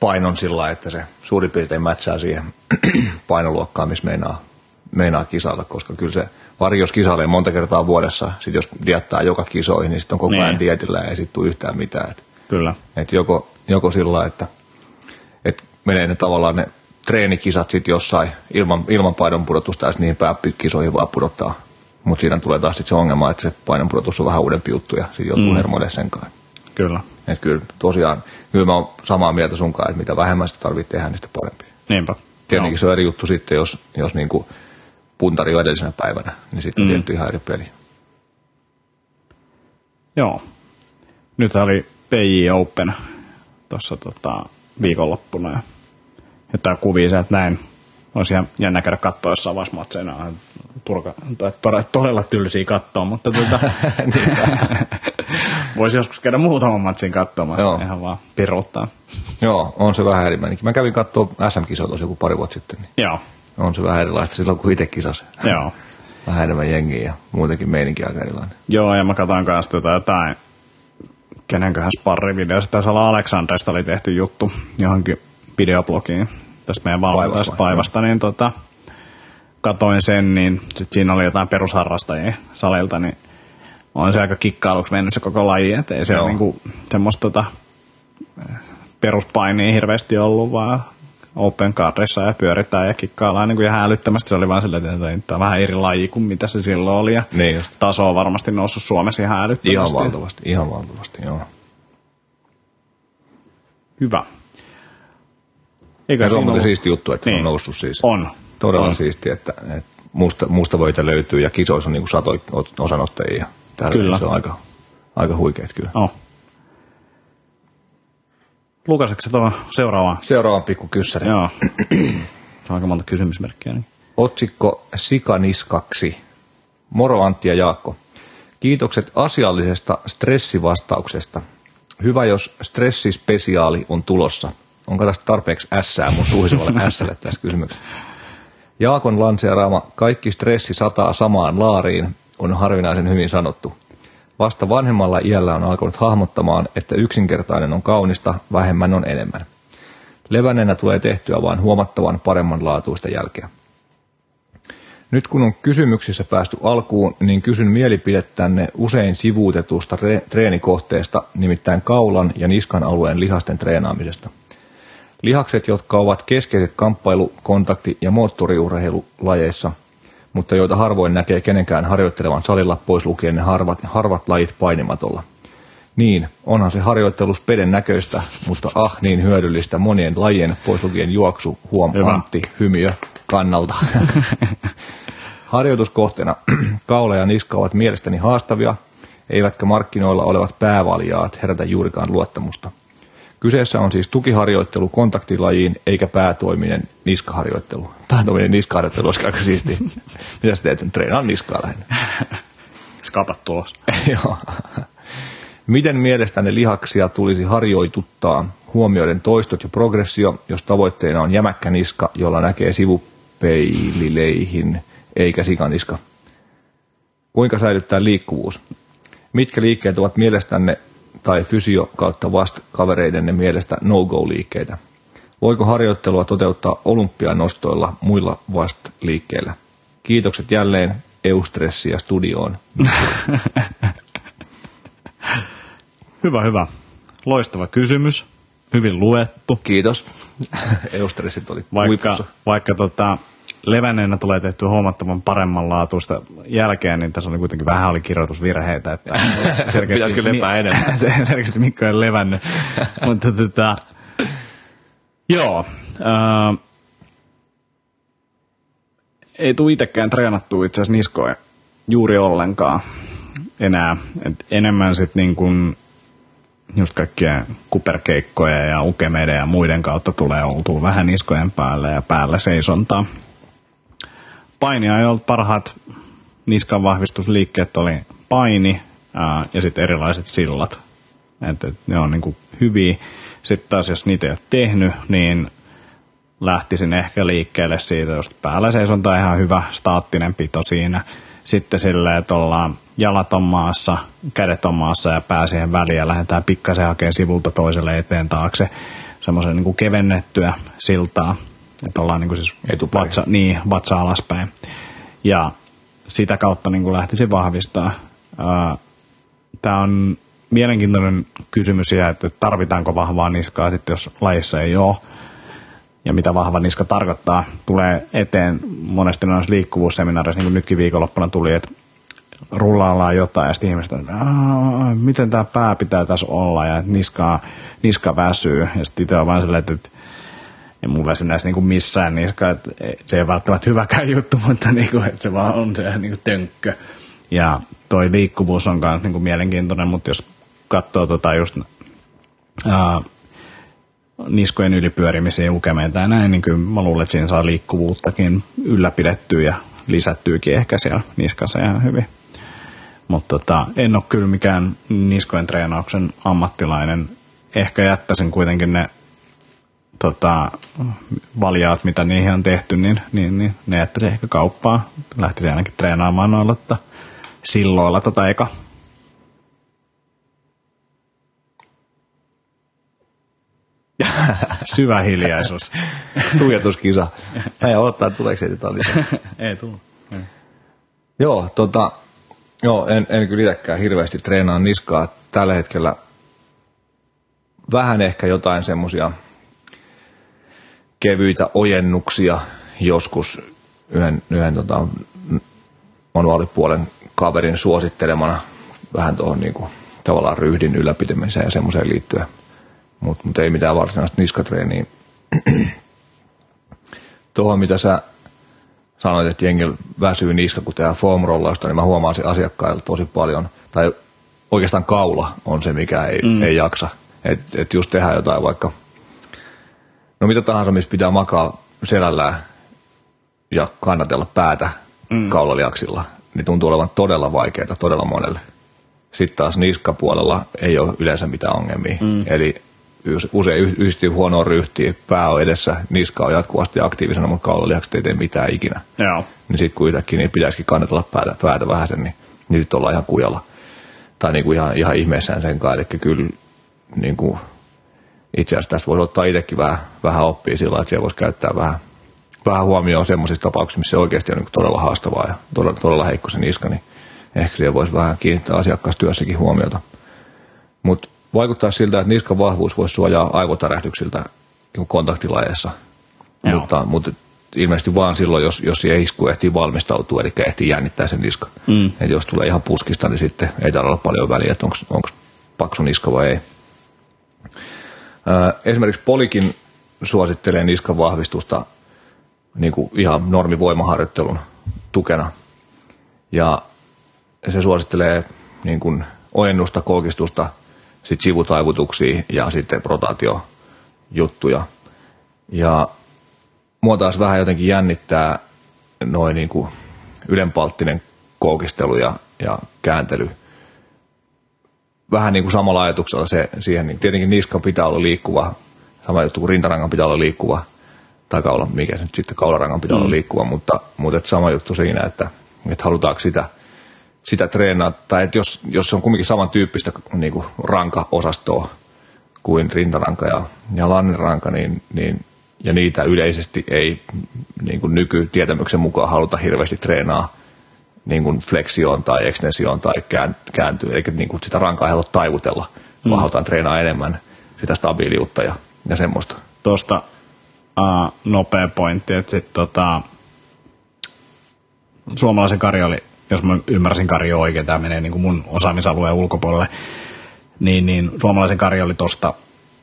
painon sillä että se suurin piirtein mätsää siihen <clears throat> painoluokkaan, missä meinaa, meinaa kisata, koska kyllä se vari, jos kisailee monta kertaa vuodessa, sit jos diettaa joka kisoihin, niin sitten on koko ajan niin. dietillä ja ei sitten tule yhtään mitään. Et, kyllä. Et joko, joko sillä että et menee ne tavallaan ne treenikisat sitten jossain ilman, ilman paidon pudotusta ja niihin pääkisoihin vaan pudottaa. Mutta siinä tulee taas sit se ongelma, että se painon pudotus on vähän uudempi juttu ja sitten joutuu mm. hermoille sen kanssa. Kyllä. Et kyllä tosiaan, kyllä mä oon samaa mieltä sun kanssa, että mitä vähemmän sitä tarvitsee tehdä, niin sitä parempi. Niinpä. Tietenkin no. se on eri juttu sitten, jos, jos niinku puntari jo edellisenä päivänä, niin sitten mm. on tietty ihan eri peli. Joo. Nyt oli PJ Open tuossa tota, viikonloppuna ja jotain kuvia sieltä näin. Olisi ihan jännä käydä katsoa jossain vaiheessa matseina. turka, tai todella, todella tylsiä katsoa, mutta tuota, <laughs> <laughs> voisi joskus käydä muutaman matsin katsomassa, Joo. ihan vaan piruttaa. Joo, on se vähän eri Mä kävin katsoa SM-kisoa tosi joku pari vuotta sitten. Niin Joo. On se vähän erilaista silloin, kun itse kisasi. Joo. <laughs> Vähän enemmän jengiä ja muutenkin meininki aika erilainen. Joo, ja mä katsoin kanssa tota jotain, kenenköhän sparrivideossa, taisi olla Aleksandresta oli tehty juttu johonkin videoblogiin tästä meidän valmentajasta Paivasta, niin tota, katoin sen, niin sit siinä oli jotain perusharrastajia salilta, niin on se aika kikkailuksi mennyt se koko laji, että ei se ole niinku semmoista tota, peruspainia hirveästi ollut, vaan open cardissa ja pyöritään ja kikkaillaan niin kuin ihan älyttömästi. Se oli vaan silleen, että tämä on vähän eri laji kuin mitä se silloin oli. Ja niin just. taso on varmasti noussut Suomessa ihan älyttömästi. Ihan valtavasti, ihan valtavasti, joo. Hyvä. Eikä se on ollut... siisti juttu, että niin. on noussut siis. On. Todella on. siisti, että, että musta, musta voita löytyy ja kisoissa on niin satoi osanottajia. Täällä kyllä. Se on aika, aika huikeet kyllä. Oh. Lukaseeko se tuon seuraavaan? Seuraavan pikku kyssäri. Joo. aika monta kysymysmerkkiä. Niin. Otsikko Sikaniskaksi. Moro Antti ja Jaakko. Kiitokset asiallisesta stressivastauksesta. Hyvä, jos stressispesiaali on tulossa. Onko tästä tarpeeksi ässää mun suhisivalle ässälle tässä kysymyksessä? Jaakon lanseeraama kaikki stressi sataa samaan laariin on harvinaisen hyvin sanottu. Vasta vanhemmalla iällä on alkanut hahmottamaan, että yksinkertainen on kaunista, vähemmän on enemmän. Levänenä tulee tehtyä vain huomattavan paremmanlaatuista jälkeä. Nyt kun on kysymyksissä päästy alkuun, niin kysyn mielipidettänne usein sivuutetusta treenikohteesta, nimittäin kaulan ja niskan alueen lihasten treenaamisesta. Lihakset, jotka ovat keskeiset kamppailu-, kontakti- ja moottoriurheilulajeissa – mutta joita harvoin näkee kenenkään harjoittelevan salilla pois lukien ne harvat, harvat lajit painimatolla. Niin, onhan se harjoittelu speden näköistä, mutta ah niin hyödyllistä monien lajien pois lukien juoksu, huom, Hyvä. Antti, hymiö, kannalta. <laughs> Harjoituskohteena <clears throat> kaula ja niska ovat mielestäni haastavia, eivätkä markkinoilla olevat päävaljaat herätä juurikaan luottamusta. Kyseessä on siis tukiharjoittelu kontaktilajiin eikä päätoiminen niskaharjoittelu. Päätoiminen niskaharjoittelu olisi aika siisti. <laughs> Mitä sä teet? Treenaan niskaa lähinnä. <laughs> Skapat tulos. <laughs> Joo. Miten mielestäni lihaksia tulisi harjoituttaa huomioiden toistot ja progressio, jos tavoitteena on jämäkkä niska, jolla näkee sivupeilileihin eikä sikaniska? Kuinka säilyttää liikkuvuus? Mitkä liikkeet ovat mielestänne tai fysio kautta vast kavereidenne mielestä no-go-liikkeitä? Voiko harjoittelua toteuttaa olympianostoilla muilla vast-liikkeillä? Kiitokset jälleen Eustressiä studioon. <laughs> hyvä, hyvä. Loistava kysymys. Hyvin luettu. Kiitos. Eustressit oli vaikka, vaikka tota, levänneenä tulee tehty huomattavan paremmanlaatuista jälkeen, niin tässä oli kuitenkin vähän oli kirjoitusvirheitä. Että <laughs> Pitäisikö lepää enemmän? <laughs> selkeästi Mikko ei levännyt. <laughs> Mutta tota, joo. Äh, ei tule itsekään treenattua itse asiassa niskoja juuri ollenkaan enää. Et enemmän sitten niin kuin just kaikkia kuperkeikkoja ja ukemeiden ja muiden kautta tulee oltua vähän niskojen päälle ja päällä seisontaa painia ei ollut parhaat niskan vahvistusliikkeet oli paini ää, ja sitten erilaiset sillat. Et, et ne on niinku hyviä. Sitten taas jos niitä ei ole tehnyt, niin lähtisin ehkä liikkeelle siitä, jos päällä seisonta on ihan hyvä staattinen pito siinä. Sitten silleen, että ollaan jalat on maassa, kädet on maassa ja pää siihen väliin ja lähdetään pikkasen hakemaan sivulta toiselle eteen taakse semmoisen niin kevennettyä siltaa että ollaan niin kuin siis vatsa, niin, vatsa alaspäin. Ja sitä kautta niin kuin lähtisin vahvistaa. Tämä on mielenkiintoinen kysymys ja että tarvitaanko vahvaa niskaa sitten, jos lajissa ei ole. Ja mitä vahva niska tarkoittaa, tulee eteen monesti noissa liikkuvuusseminaareissa, niin kuin nytkin viikonloppuna tuli, että rullaillaan jotain ja sitten ihmiset on, miten tämä pää pitää tässä olla ja että niska, niska väsyy. Ja sitten itse on vaan silleen, että ja mulla se näissä niinku missään niissä, että se ei välttämättä hyväkään juttu, mutta niinku, että se vaan on se niinku tönkkö. Ja toi liikkuvuus on myös niinku mielenkiintoinen, mutta jos katsoo tota just ää, niskojen ylipyörimisiä, ukemeita ja näin, niin kyllä mä luulen, että siinä saa liikkuvuuttakin ylläpidettyä ja lisättyykin ehkä siellä niskassa ihan hyvin. Mutta tota, en ole kyllä mikään niskojen treenauksen ammattilainen. Ehkä jättäisin kuitenkin ne tota, valjaat, mitä niihin on tehty, niin, niin, niin ne jättäisin ehkä kauppaan. Lähtisin ainakin treenaamaan noilla tota, silloilla tota eka. <laughs> Syvä hiljaisuus. <laughs> Tuijotuskisa. <laughs> Ei odottaa, tuleeko se lisää. Ei tullut. Joo, tota, joo en, en kyllä itsekään hirveästi treenaa niskaa. Tällä hetkellä vähän ehkä jotain semmosia kevyitä ojennuksia joskus yhden, yhden tota, manuaalipuolen kaverin suosittelemana vähän tuohon niinku, tavallaan ryhdin ylläpitämiseen ja semmoiseen liittyen mutta mut ei mitään varsinaista niskatreeniä. <clears throat> Tuohon, mitä sä sanoit, että jengi väsyy niska, kun tehdään foam niin mä huomaan sen asiakkailla tosi paljon. Tai oikeastaan kaula on se, mikä ei, mm. ei jaksa. Että et just tehdään jotain vaikka, no mitä tahansa, missä pitää makaa selällään ja kannatella päätä mm. kaulaliaksilla, niin tuntuu olevan todella vaikeaa todella monelle. Sitten taas niskapuolella ei ole yleensä mitään ongelmia. Mm. Eli usein yhdistyy huonoa ryhtiä, pää on edessä, niska on jatkuvasti aktiivisena, mutta kaulalihakset ei tee mitään ikinä. Joo. Niin sitten kun yhtäkkiä niin pitäisikin kannatella päätä, päätä vähän sen, niin, niin sitten ollaan ihan kujalla. Tai niin kuin ihan, ihan ihmeessään sen kanssa, eli kyllä niin kuin, itse asiassa tästä voisi ottaa itsekin vähän, vähän oppia sillä että siellä voisi käyttää vähän, vähän huomioon semmoisissa tapauksissa, missä se oikeasti on niin todella haastavaa ja todella, todella heikko se niska, niin ehkä siellä voisi vähän kiinnittää asiakastyössäkin huomiota. Mutta vaikuttaa siltä, että niskan vahvuus voisi suojaa aivotärähdyksiltä niin kontaktilajeissa, mutta, mutta ilmeisesti vaan silloin, jos, jos siihen isku ehtii valmistautua, eli ehtii jännittää sen niska. Mm. Et jos tulee ihan puskista, niin sitten ei tarvitse olla paljon väliä, että onko paksu niska vai ei. Esimerkiksi Polikin suosittelee niskan vahvistusta niin kuin ihan normivoimaharjoittelun tukena. Ja se suosittelee niin kuin ojennusta, koukistusta, sitten sivutaivutuksia ja sitten rotaatiojuttuja. Ja mua taas vähän jotenkin jännittää noin niin kuin ylenpalttinen koukistelu ja, ja kääntely. Vähän niin kuin samalla ajatuksella se, siihen, niin tietenkin niska pitää olla liikkuva, sama juttu kuin rintarangan pitää olla liikkuva, tai kaula, mikä se nyt sitten kaularangan pitää mm. olla liikkuva, mutta, mutta et sama juttu siinä, että, että halutaanko sitä – sitä treenaa, tai että jos, jos on kumminkin samantyyppistä niin kuin ranka-osastoa kuin rintaranka ja, ja lanneranka, niin, niin, ja niitä yleisesti ei niin kuin nykytietämyksen mukaan haluta hirveästi treenaa niin kuin fleksioon tai ekstensioon tai kääntyä, eli niin kuin sitä rankaa halua taivutella, mm. vaan halutaan treenaa enemmän sitä stabiiliutta ja, ja semmoista. Tuosta uh, nopea pointti, että sit, tota, suomalaisen karjali jos mä ymmärsin Karjo oikein, tämä menee niin kuin mun osaamisalueen ulkopuolelle, niin, niin suomalaisen Karjo oli tosta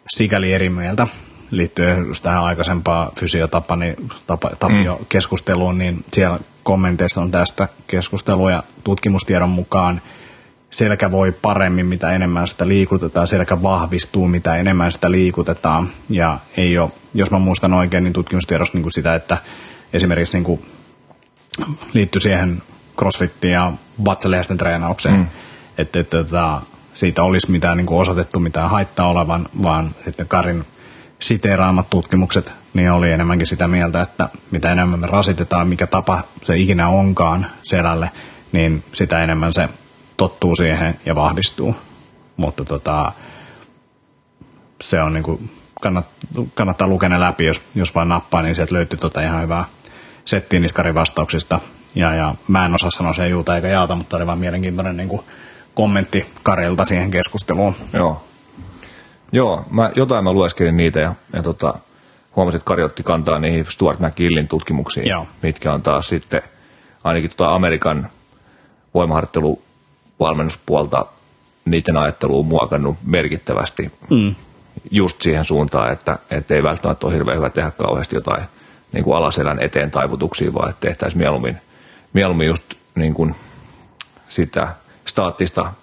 sikäli eri mieltä liittyen just tähän aikaisempaan fysiotapani tapa, Tapio mm. keskusteluun, niin siellä kommenteissa on tästä keskustelua ja tutkimustiedon mukaan selkä voi paremmin, mitä enemmän sitä liikutetaan, selkä vahvistuu, mitä enemmän sitä liikutetaan. Ja ei ole, jos mä muistan oikein, niin tutkimustiedossa niin kuin sitä, että esimerkiksi niin kuin liittyy siihen crossfittiin ja vatsalihästen treenaukseen. Mm. Että, että, että tota, siitä olisi mitään niin kuin osoitettu mitään haittaa olevan, vaan sitten Karin siteeraamat tutkimukset, niin oli enemmänkin sitä mieltä, että mitä enemmän me rasitetaan, mikä tapa se ikinä onkaan selälle, niin sitä enemmän se tottuu siihen ja vahvistuu. Mutta tota, se on niin kuin, kannat, kannattaa lukea ne läpi, jos, jos vain nappaa, niin sieltä löytyy tota ihan hyvää settiä niskarin vastauksista ja, ja mä en osaa sanoa sen juuta eikä jaata, mutta oli vaan mielenkiintoinen niin kuin kommentti Karilta siihen keskusteluun. Joo. Joo, mä, jotain mä lueskelin niitä ja, ja tota, huomasin, että Kari otti kantaa niihin Stuart McGillin tutkimuksiin, Joo. mitkä on taas sitten ainakin tota Amerikan voimaharjoitteluvalmennuspuolta niiden ajatteluun muokannut merkittävästi mm. just siihen suuntaan, että, että ei välttämättä ole hirveän hyvä tehdä kauheasti jotain niin kuin alaselän eteen taivutuksia, vaan että tehtäisiin mieluummin – mieluummin just niin kuin sitä staattista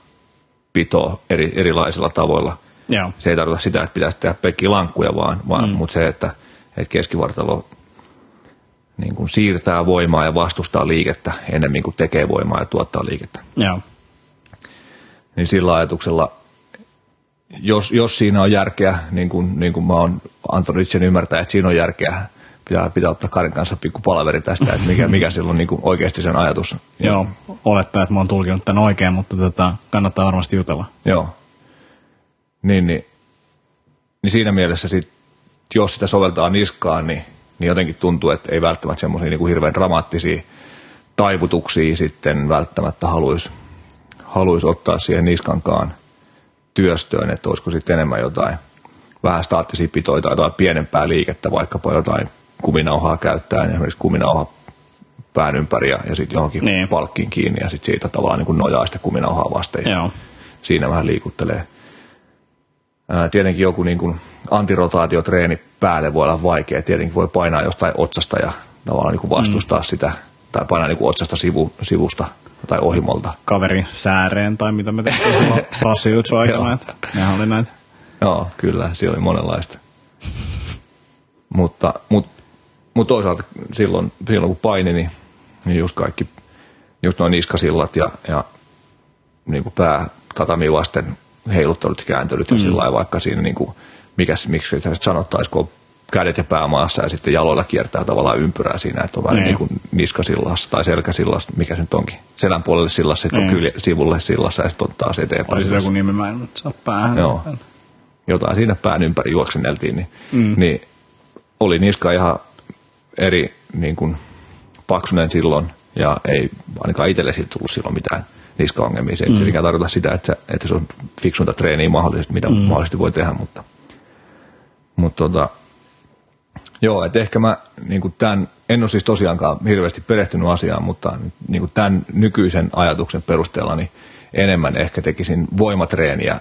pitoa eri, erilaisilla tavoilla. Joo. Se ei tarkoita sitä, että pitäisi tehdä pelkkiä lankkuja vaan, vaan mm. mutta se, että, että keskivartalo niin kuin siirtää voimaa ja vastustaa liikettä enemmän kuin tekee voimaa ja tuottaa liikettä. Joo. Niin sillä ajatuksella, jos, jos siinä on järkeä, niin kuin, niin kuin mä oon antanut itse ymmärtää, että siinä on järkeä, pitää, pitää ottaa Karin kanssa pikku palaveri tästä, että mikä, mikä silloin niin kuin oikeasti sen ajatus. Joo, olettaa, että mä oon tulkinut tämän oikein, mutta tota, kannattaa varmasti jutella. Joo. Niin, niin, niin siinä mielessä sit, jos sitä soveltaa niskaan, niin, niin jotenkin tuntuu, että ei välttämättä semmoisia niin hirveän dramaattisia taivutuksia sitten välttämättä haluaisi haluais ottaa siihen niskankaan työstöön, että olisiko sitten enemmän jotain vähän staattisia pitoja tai jotain pienempää liikettä, vaikkapa jotain kuminauhaa käyttää, niin esimerkiksi kuminauha pään ympäri ja, ja sitten johonkin niin. palkkiin kiinni ja sitten siitä tavallaan niin nojaa sitä kuminauhaa vasten. Joo. Siinä vähän liikuttelee. Ää, tietenkin joku niin kuin antirotaatiotreeni päälle voi olla vaikea. Tietenkin voi painaa jostain otsasta ja tavallaan niin kuin vastustaa mm. sitä, tai painaa niin kuin otsasta sivu, sivusta tai ohimolta. Kaveri sääreen tai mitä me tehtiin silloin <laughs> rassijutsu aikana. Nehän oli näitä. Joo, kyllä, siellä oli monenlaista. mutta, mutta, mutta toisaalta silloin, silloin kun paini, niin, niin just kaikki, just noin niskasillat ja, ja niin kuin pää tatami vasten heiluttelut ja kääntelyt mm. ja sillä vaikka siinä niin kuin, mikä, miksi se sanottaisi, kun on kädet ja päämaassa ja sitten jaloilla kiertää tavallaan ympyrää siinä, että on vähän niin, niin kuin niskasillassa tai selkäsillassa, mikä se nyt onkin. Selän puolelle sillassa, sitten niin. on kyl, sivulle sillassa ja sitten on taas eteenpäin. Olisi joku nimi, mä en saa päähän. Joo. Jotain siinä pään ympäri juoksenneltiin, niin, mm. niin oli niska ihan eri niin kuin paksunen silloin ja ei ainakaan itselle siitä tullut silloin mitään niskaongelmia. Se ei mm. tarkoita sitä, että, että se on fiksunta treeniä mahdollisesti, mitä mm. mahdollisesti voi tehdä, mutta, mutta tota, joo, että ehkä mä niin kuin tämän, en ole siis tosiaankaan hirveästi perehtynyt asiaan, mutta niin kuin tämän nykyisen ajatuksen perusteella niin enemmän ehkä tekisin voimatreeniä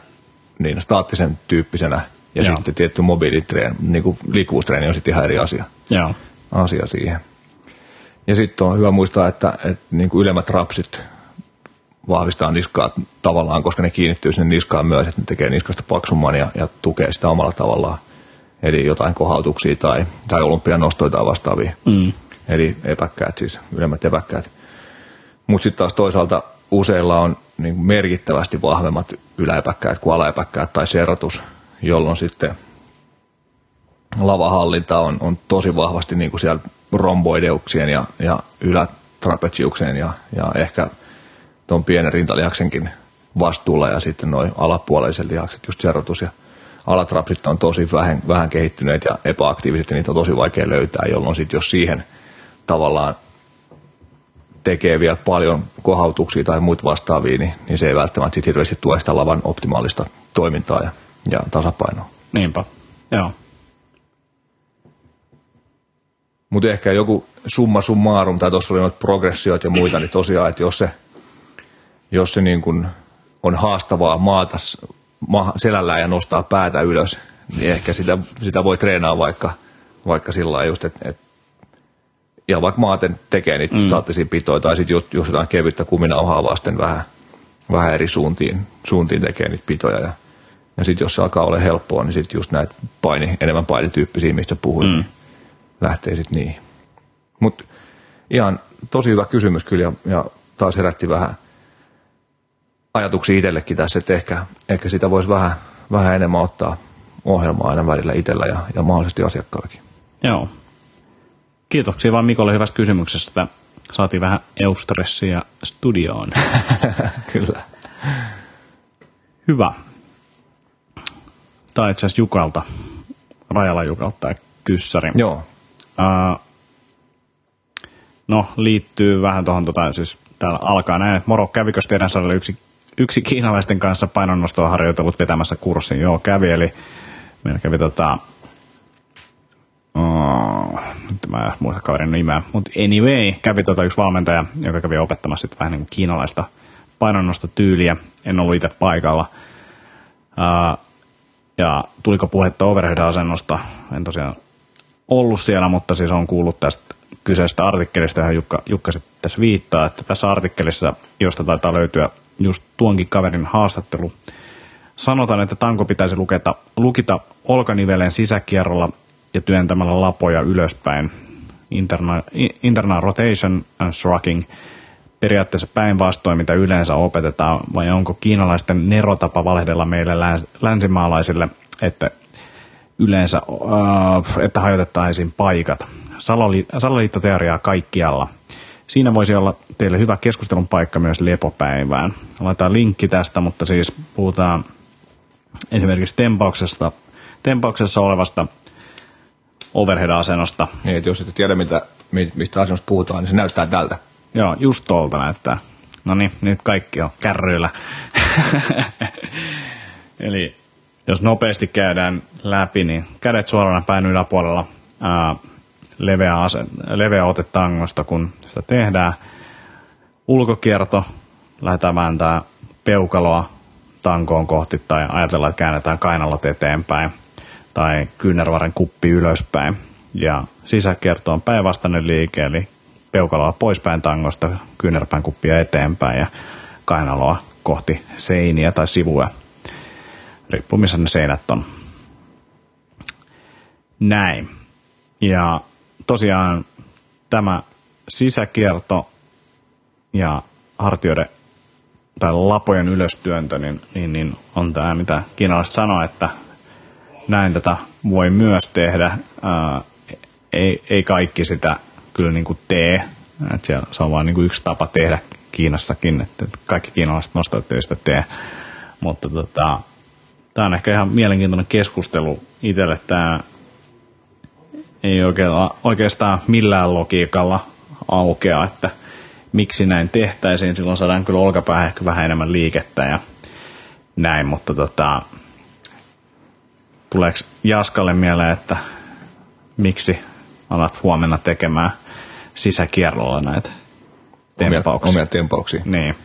niin staattisen tyyppisenä ja Joo. sitten tietty mobiilitreeni, niin kuin liikkuvuustreeni on sitten ihan eri asia, Joo. asia siihen. Ja sitten on hyvä muistaa, että, että niin kuin ylemmät rapsit vahvistaa niskaa tavallaan, koska ne kiinnittyy sinne niskaan myös, että ne tekee niskasta paksumman ja, ja tukee sitä omalla tavallaan. Eli jotain kohautuksia tai, tai olympianostoja tai vastaavia. Mm. Eli epäkkäät siis, ylemmät epäkkäät. Mutta sitten taas toisaalta useilla on niin merkittävästi vahvemmat yläepäkkäät kuin alaepäkkäät tai serratus, jolloin sitten lavahallinta on, on tosi vahvasti niin kuin siellä romboideuksien ja, ja ylätrapetsiukseen ja, ja ehkä tuon pienen rintalihaksenkin vastuulla ja sitten noin alapuoleiset lihakset, just serrotus ja alatrapsit on tosi vähän, vähän kehittyneet ja epäaktiiviset ja niitä on tosi vaikea löytää, jolloin sitten jos siihen tavallaan tekee vielä paljon kohautuksia tai muita vastaavia, niin, niin se ei välttämättä sit hirveästi tue sitä lavan optimaalista toimintaa ja, ja tasapainoa. Niinpä, joo. Mutta ehkä joku summa summarum, tai tuossa oli noita progressioita ja muita, niin tosiaan, että jos se, jos se niin kun on haastavaa maata ma- selällään ja nostaa päätä ylös, niin ehkä sitä, sitä voi treenaa vaikka, vaikka sillä lailla just, että et, ja vaikka maaten tekee niitä mm. staattisia pitoja, tai sitten just, just jotain kevyttä kuminauhaa vasten vähän, vähän eri suuntiin, suuntiin tekee niitä pitoja. Ja, ja sitten jos se alkaa olla helppoa, niin sitten just näitä paini, enemmän painityyppisiä, mistä puhuin, mm. niin lähtee sitten niihin. Mutta ihan tosi hyvä kysymys kyllä, ja, ja taas herätti vähän ajatuksia itsellekin tässä, että ehkä, ehkä sitä voisi vähän, vähän enemmän ottaa ohjelmaa aina välillä itsellä ja, ja mahdollisesti asiakkaallakin. Joo, Kiitoksia vaan Mikolle hyvästä kysymyksestä. Saatiin vähän eustressiä studioon. <laughs> Kyllä. Hyvä. Tämä itse asiassa Jukalta, Rajala Jukalta ja Kyssäri. Joo. Uh, no, liittyy vähän tuohon, tota, siis täällä alkaa näin, että moro, kävikö teidän sarjalle yksi, yksi kiinalaisten kanssa painonnostoa harjoitellut vetämässä kurssin? Joo, kävi, eli meillä kävi tota, Oh, nyt mä en muista kaverin nimeä. Mutta anyway, kävi tota yksi valmentaja, joka kävi opettamassa sit vähän niin kuin kiinalaista painonnostotyyliä. En ollut itse paikalla. Uh, ja tuliko puhetta overhead-asennosta? En tosiaan ollut siellä, mutta siis on kuullut tästä kyseisestä artikkelista, johon Jukka, Jukka sitten tässä viittaa, että tässä artikkelissa, josta taitaa löytyä just tuonkin kaverin haastattelu, sanotaan, että tanko pitäisi luketa, lukita olkanivelen sisäkierrolla ja työntämällä lapoja ylöspäin internal, internal rotation and shrugging, periaatteessa päinvastoin, mitä yleensä opetetaan, vai onko kiinalaisten nerotapa valehdella meille länsimaalaisille, että yleensä, äh, että hajotettaisiin paikat. salaliittoteoriaa kaikkialla. Siinä voisi olla teille hyvä keskustelun paikka myös lepopäivään. Laitetaan linkki tästä, mutta siis puhutaan esimerkiksi tempauksesta, tempauksessa olevasta overhead-asennosta. Niin, että jos et tiedä, mitä, mistä asennosta puhutaan, niin se näyttää tältä. Joo, just tuolta näyttää. No niin, nyt kaikki on kärryillä. <laughs> Eli jos nopeasti käydään läpi, niin kädet suorana päin yläpuolella, ää, leveä, ase, leveä ote tangosta, kun sitä tehdään. Ulkokierto, lähdetään vääntää peukaloa tankoon kohti tai ajatellaan, että käännetään kainalot eteenpäin tai kyynärvaren kuppi ylöspäin. Ja sisäkierto on päinvastainen liike, eli peukaloa poispäin tangosta, kyynärpään kuppia eteenpäin ja kainaloa kohti seiniä tai sivuja, riippuu missä ne seinät on. Näin. Ja tosiaan tämä sisäkierto ja hartioiden tai lapojen ylöstyöntö, niin, niin, niin on tämä, mitä kiinalaiset sanoo, että näin tätä voi myös tehdä. Ää, ei, ei kaikki sitä kyllä niin kuin tee. Et siellä, se on vain niin yksi tapa tehdä Kiinassakin, että kaikki kiinalaiset nostajat ei sitä tee. Mutta tota, tämä on ehkä ihan mielenkiintoinen keskustelu itselle. Tämä ei oikeastaan millään logiikalla aukea, että miksi näin tehtäisiin. Silloin saadaan kyllä olkapäähän ehkä vähän enemmän liikettä ja näin, mutta tota, tuleeko Jaskalle mieleen, että miksi alat huomenna tekemään sisäkierrolla näitä tempauksia? Omia, omia tempauksia. Niin.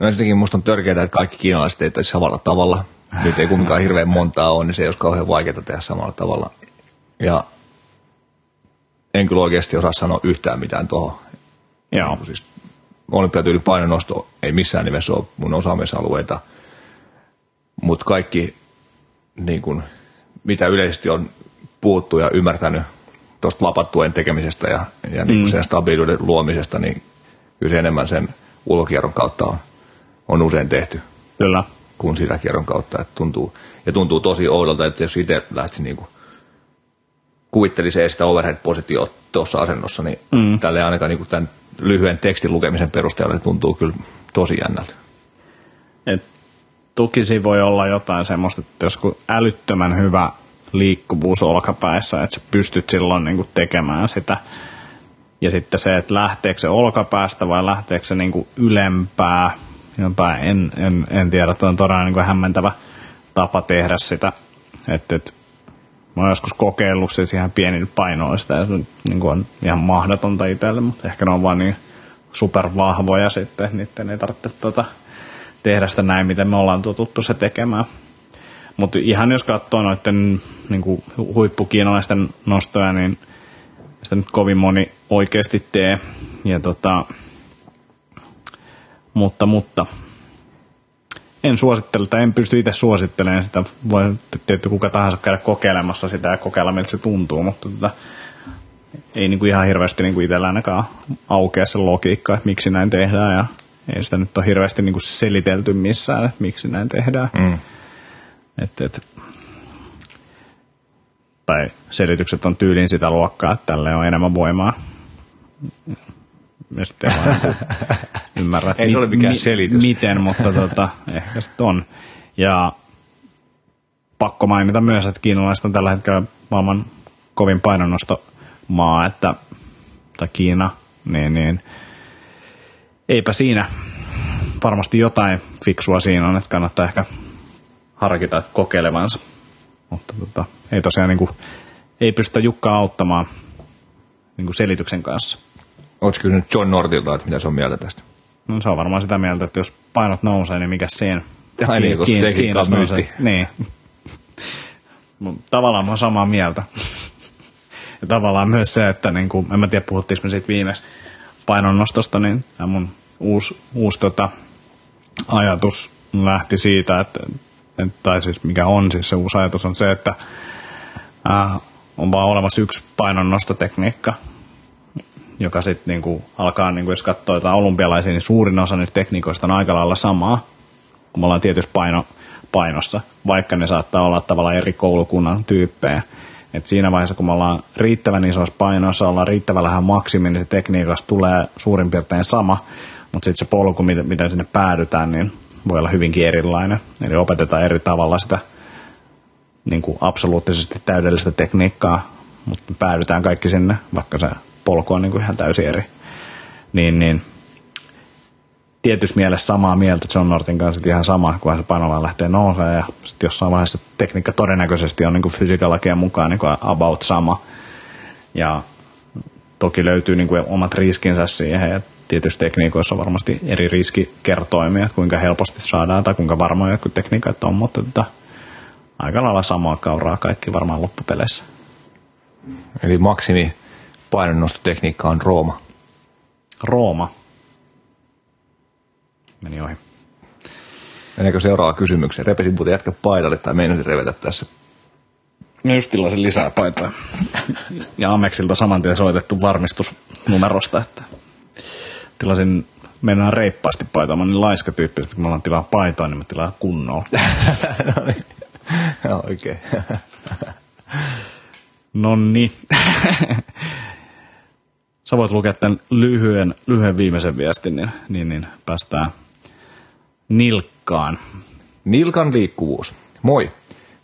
No ensinnäkin musta on törkeää, että kaikki kiinalaiset ei samalla tavalla. Nyt ei kumminkaan hirveän montaa ole, niin se ei olisi kauhean vaikeaa tehdä samalla tavalla. Ja en kyllä oikeasti osaa sanoa yhtään mitään tuohon. Joo. Siis olympiatyyli painonosto ei missään nimessä ole mun osaamisalueita, mutta kaikki, niin kun, mitä yleisesti on puhuttu ja ymmärtänyt tuosta lapattuen tekemisestä ja, ja niin mm. sen stabiiluuden luomisesta, niin kyllä se enemmän sen ulokierron kautta on, on usein tehty. Kyllä. Kuin sisäkierron kautta. Että tuntuu, ja tuntuu tosi oudolta, että jos itse lähtisi niin kuin kuvittelisi sitä overhead-positioa tuossa asennossa, niin mm. tälle ainakaan niin kuin tämän lyhyen tekstin lukemisen perusteella niin tuntuu kyllä tosi jännältä. Et tukisi voi olla jotain semmoista, että jos älyttömän hyvä liikkuvuus olkapäissä, että sä pystyt silloin niin kuin tekemään sitä. Ja sitten se, että lähteekö se olkapäästä vai lähteekö se niin kuin ylempää, jotain, en, en, en tiedä, että on todella niin kuin hämmentävä tapa tehdä sitä. Että, että mä oon joskus kokeillut siis ihan pienillä painoista ja se niin kuin on ihan mahdotonta itselle, mutta ehkä ne on vaan niin supervahvoja sitten, niiden ei tarvitse tuota, tehdä sitä näin, miten me ollaan tuttu se tekemään. Mutta ihan jos katsoo noiden niin kuin huippukiinalaisten nostoja, niin sitä nyt kovin moni oikeasti tee. Ja tota, mutta, mutta en suosittele, tai en pysty itse suosittelemaan sitä. Voi tietty kuka tahansa käydä kokeilemassa sitä ja kokeilla, miltä se tuntuu, mutta tota, ei niin kuin ihan hirveästi niin kuin itsellä ainakaan aukea se logiikka, että miksi näin tehdään ja ei sitä nyt ole hirveästi niin kuin selitelty missään, että miksi näin tehdään. Mm. Et, et, tai selitykset on tyyliin sitä luokkaa, että tälle on enemmän voimaa. Sitten vaan <laughs> ymmärrä, Ei se ole mikään mi- selitys. miten, mutta tota, ehkä sitten on. Ja pakko mainita myös, että kiinalaiset on tällä hetkellä maailman kovin painonnostomaa, että, tai Kiina, niin, niin eipä siinä varmasti jotain fiksua siinä on, että kannattaa ehkä harkita kokeilevansa. Mutta tota, ei tosiaan niin kuin, ei pystytä Jukkaa auttamaan niin kuin selityksen kanssa. Oletko kysynyt John Nortilta, että mitä se on mieltä tästä? No se on varmaan sitä mieltä, että jos painot nousee, niin mikä siinä? Ai niin, koska tekniikka on myytti. Niin. Tavallaan mä oon samaa mieltä. ja tavallaan myös se, että niin kuin, en mä tiedä puhuttiinko me siitä viimeksi painonnostosta, niin tämä mun uusi, uusi tota, ajatus lähti siitä, että tai siis mikä on siis se uusi ajatus on se, että ää, on vaan olemassa yksi painonnostotekniikka, joka sitten niinku alkaa, niinku, jos katsoo jotain olympialaisia, niin suurin osa niistä tekniikoista on aika lailla samaa, kun me ollaan tietyssä paino, painossa, vaikka ne saattaa olla tavallaan eri koulukunnan tyyppejä. Et siinä vaiheessa, kun me ollaan riittävän isoissa painoissa, ollaan riittävän vähän maksimi, niin se tekniikasta tulee suurin piirtein sama, mutta sitten se polku, miten, miten sinne päädytään, niin voi olla hyvinkin erilainen. Eli opetetaan eri tavalla sitä niin kuin absoluuttisesti täydellistä tekniikkaa, mutta päädytään kaikki sinne, vaikka se polku on niin kuin ihan täysin eri. Niin, niin tietyssä mielessä samaa mieltä John Nortin kanssa ihan sama, kun se painola lähtee nousemaan ja sitten jossain vaiheessa tekniikka todennäköisesti on niin fysiikalakien mukaan niin kuin about sama. Ja toki löytyy niin kuin omat riskinsä siihen ja tietysti tekniikoissa on varmasti eri riskikertoimia, että kuinka helposti saadaan tai kuinka varmoja jotkut tekniikat on, mutta tota, aika lailla samaa kauraa kaikki varmaan loppupeleissä. Eli maksimi painonnostotekniikka on Rooma. Rooma. Meni ohi. Meneekö seuraava kysymykseen? Repesin muuten jätkä paidalle tai meinasin revetä tässä. Mä just tilasin lisää paitoja. Ja Amexilta saman tien soitettu varmistusnumerosta, että tilasin mennään reippaasti paitaa. Mä niin laiska tyyppi, että kun mä tilaa paitoa, niin mä tilaan kunnolla. <laughs> no niin. Oikein. no niin. Sä voit lukea tämän lyhyen, lyhyen viimeisen viestin, niin, niin, niin päästään nilkkaan. Nilkan liikkuvuus. Moi.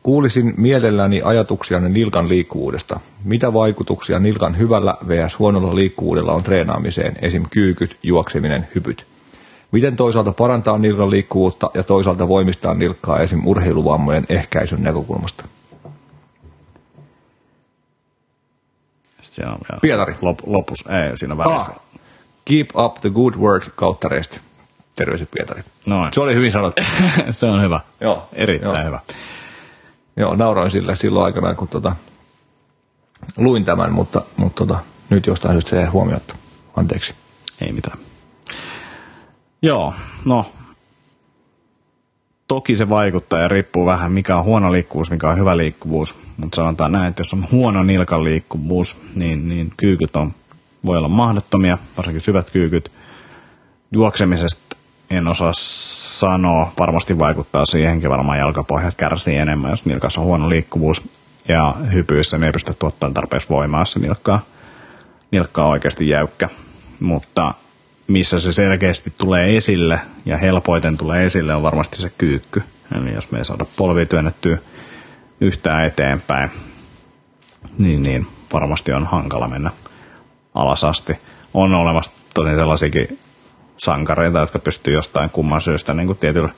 Kuulisin mielelläni ajatuksia nilkan liikkuvuudesta. Mitä vaikutuksia nilkan hyvällä vs. huonolla liikkuvuudella on treenaamiseen, esim. kyykyt, juokseminen, hypyt? Miten toisaalta parantaa nilkan liikkuvuutta ja toisaalta voimistaa nilkkaa esim. urheiluvammojen ehkäisyn näkökulmasta? Siinä on vielä Pietari. Lop, lopus, ei, siinä välissä. Ah. Keep up the good work kautta rest. Terveiset Pietari. Noin. Se oli hyvin sanottu. <laughs> Se on hyvä. Joo. Erittäin Joo. hyvä. Joo, nauroin sille silloin aikanaan, kun tota, luin tämän, mutta, mutta tota, nyt jostain syystä se jäi huomiotta. Anteeksi. Ei mitään. Joo, no toki se vaikuttaa ja riippuu vähän mikä on huono liikkuvuus, mikä on hyvä liikkuvuus. Mutta sanotaan näin, että jos on huono nilkan liikkuvuus, niin, niin kyykyt on, voi olla mahdottomia, varsinkin syvät kyykyt. Juoksemisesta en osaa sanoa, varmasti vaikuttaa siihenkin, varmaan jalkapohjat kärsii enemmän, jos nilkassa on huono liikkuvuus. Ja hypyissä ne ei pysty tuottamaan tarpeeksi voimaa, jos se nilkka, nilkka on oikeasti jäykkä. Mutta missä se selkeästi tulee esille ja helpoiten tulee esille on varmasti se kyykky. Eli jos me ei saada polvi työnnettyä yhtään eteenpäin, niin, niin varmasti on hankala mennä alas asti. On olemassa tosi sellaisiakin sankareita, jotka pystyy jostain kumman syystä niin kuin tietyllä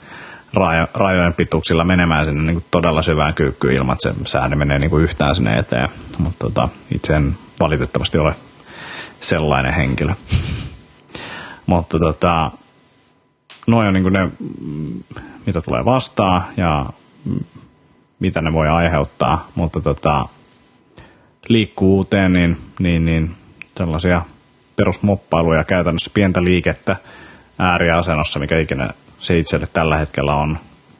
rajo, rajojen pituuksilla menemään sinne niin kuin todella syvään kyykkyyn ilman, että se säädö menee niin kuin yhtään sinne eteen. Mutta tota, itse en valitettavasti ole sellainen henkilö. Mutta tota, noin on niin ne, mitä tulee vastaan ja mitä ne voi aiheuttaa, mutta tota, liikkuvuuteen, niin, niin, niin sellaisia perusmoppailuja käytännössä pientä liikettä ääriasennossa, mikä ikinä se itselle tällä hetkellä on.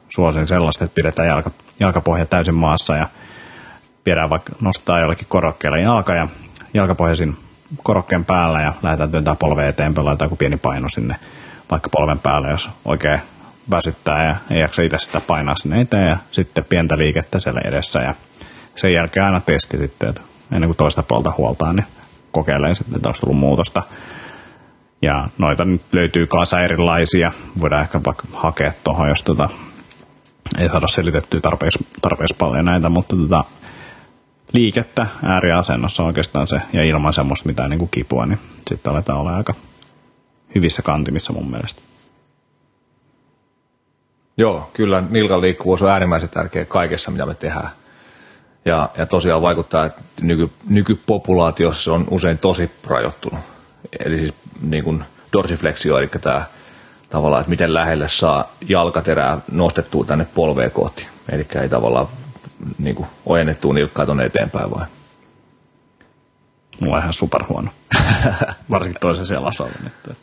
Suosin sellaista, että pidetään jalka, jalkapohja täysin maassa ja viedään vaikka nostaa jollekin korokkeelle jalka ja jalkapohjasin korokkeen päällä ja lähdetään työntää polve eteenpäin, laitetaan joku pieni paino sinne vaikka polven päälle, jos oikein väsyttää ja ei jaksa itse sitä painaa sinne eteen ja sitten pientä liikettä siellä edessä ja sen jälkeen aina testi sitten, että ennen kuin toista puolta huoltaa, niin kokeilee sitten, että olisi tullut muutosta. Ja noita nyt löytyy kasa erilaisia. Voidaan ehkä vaikka hakea tuohon, jos tota, ei saada selitettyä tarpeeksi, tarpeeksi paljon näitä, mutta tota, liikettä ääriasennossa oikeastaan se, ja ilman semmoista mitään niin kuin kipua, niin sitten aletaan olla aika hyvissä kantimissa mun mielestä. Joo, kyllä nilkan liikkuvuus on äärimmäisen tärkeä kaikessa, mitä me tehdään. Ja, ja tosiaan vaikuttaa, että nyky, nykypopulaatiossa se on usein tosi rajoittunut. Eli siis niin kuin dorsifleksio, eli tämä tavallaan, että miten lähelle saa jalkaterää nostettua tänne polveen kohti. Eli ei tavallaan niin kuin ojennettua nilkkaa tuonne eteenpäin vai? Mulla on ihan superhuono. <laughs> Varsinkin toisen siellä nyt.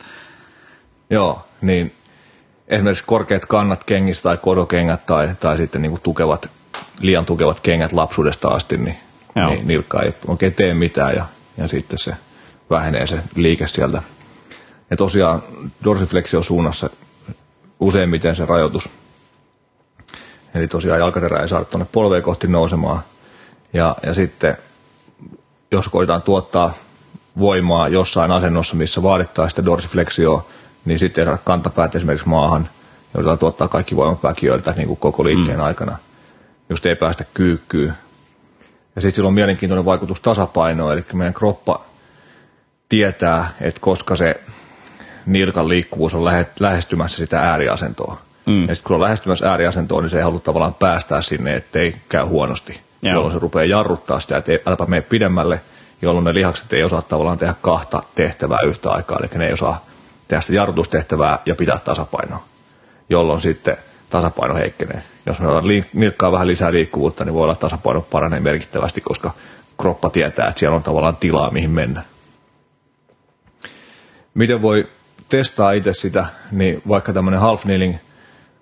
Joo, niin esimerkiksi korkeat kannat kengissä tai kodokengät tai, tai sitten niin kuin tukevat, liian tukevat kengät lapsuudesta asti, niin, niin nilkka ei oikein tee mitään ja, ja sitten se vähenee se liike sieltä. Ja tosiaan dorsifleksio suunnassa useimmiten se rajoitus. Eli tosiaan jalkaterä ei saada tuonne polveen kohti nousemaan. Ja, ja sitten jos koitetaan tuottaa voimaa jossain asennossa, missä vaadittaa sitä dorsifleksioa, niin sitten ei saada kantapäät esimerkiksi maahan. Joudutaan tuottaa kaikki voimat väkiöiltä niin kuin koko liikkeen mm. aikana. Just ei päästä kyykkyyn. Ja sitten sillä on mielenkiintoinen vaikutus tasapainoon, eli meidän kroppa tietää, että koska se nilkan liikkuvuus on lähestymässä sitä ääriasentoa. Mm. Ja sitten kun on lähestymässä ääriasentoa, niin se ei halua tavallaan päästää sinne, ettei käy huonosti. Joo. Jolloin se rupeaa jarruttaa sitä, että äläpä mene pidemmälle, jolloin ne lihakset ei osaa tavallaan tehdä kahta tehtävää yhtä aikaa. Eli ne ei osaa tehdä sitä jarrutustehtävää ja pitää tasapainoa, jolloin sitten tasapaino heikkenee. Jos me ollaan nilkkaa vähän lisää liikkuvuutta, niin voi olla, että tasapaino paranee merkittävästi, koska kroppa tietää, että siellä on tavallaan tilaa, mihin mennä. Miten voi testaa itse sitä, niin vaikka tämmöinen half kneeling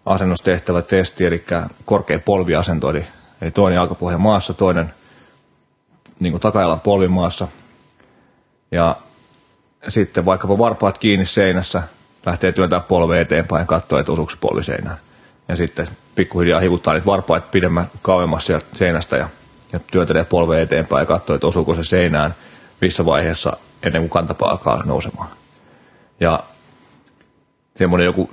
asennostehtävä testi, eli korkea polviasento, eli, eli toinen jalkapohja maassa, toinen niin takajalan polvi maassa. Ja sitten vaikkapa varpaat kiinni seinässä, lähtee työntää polve eteenpäin ja katsoo, että osuuko polvi seinään. Ja sitten pikkuhiljaa hivuttaa niitä varpaat pidemmän kauemmas sieltä seinästä ja, ja työntelee polve eteenpäin ja katsoo, että osuuko se seinään missä vaiheessa ennen kuin kantapää alkaa nousemaan. Ja semmoinen joku,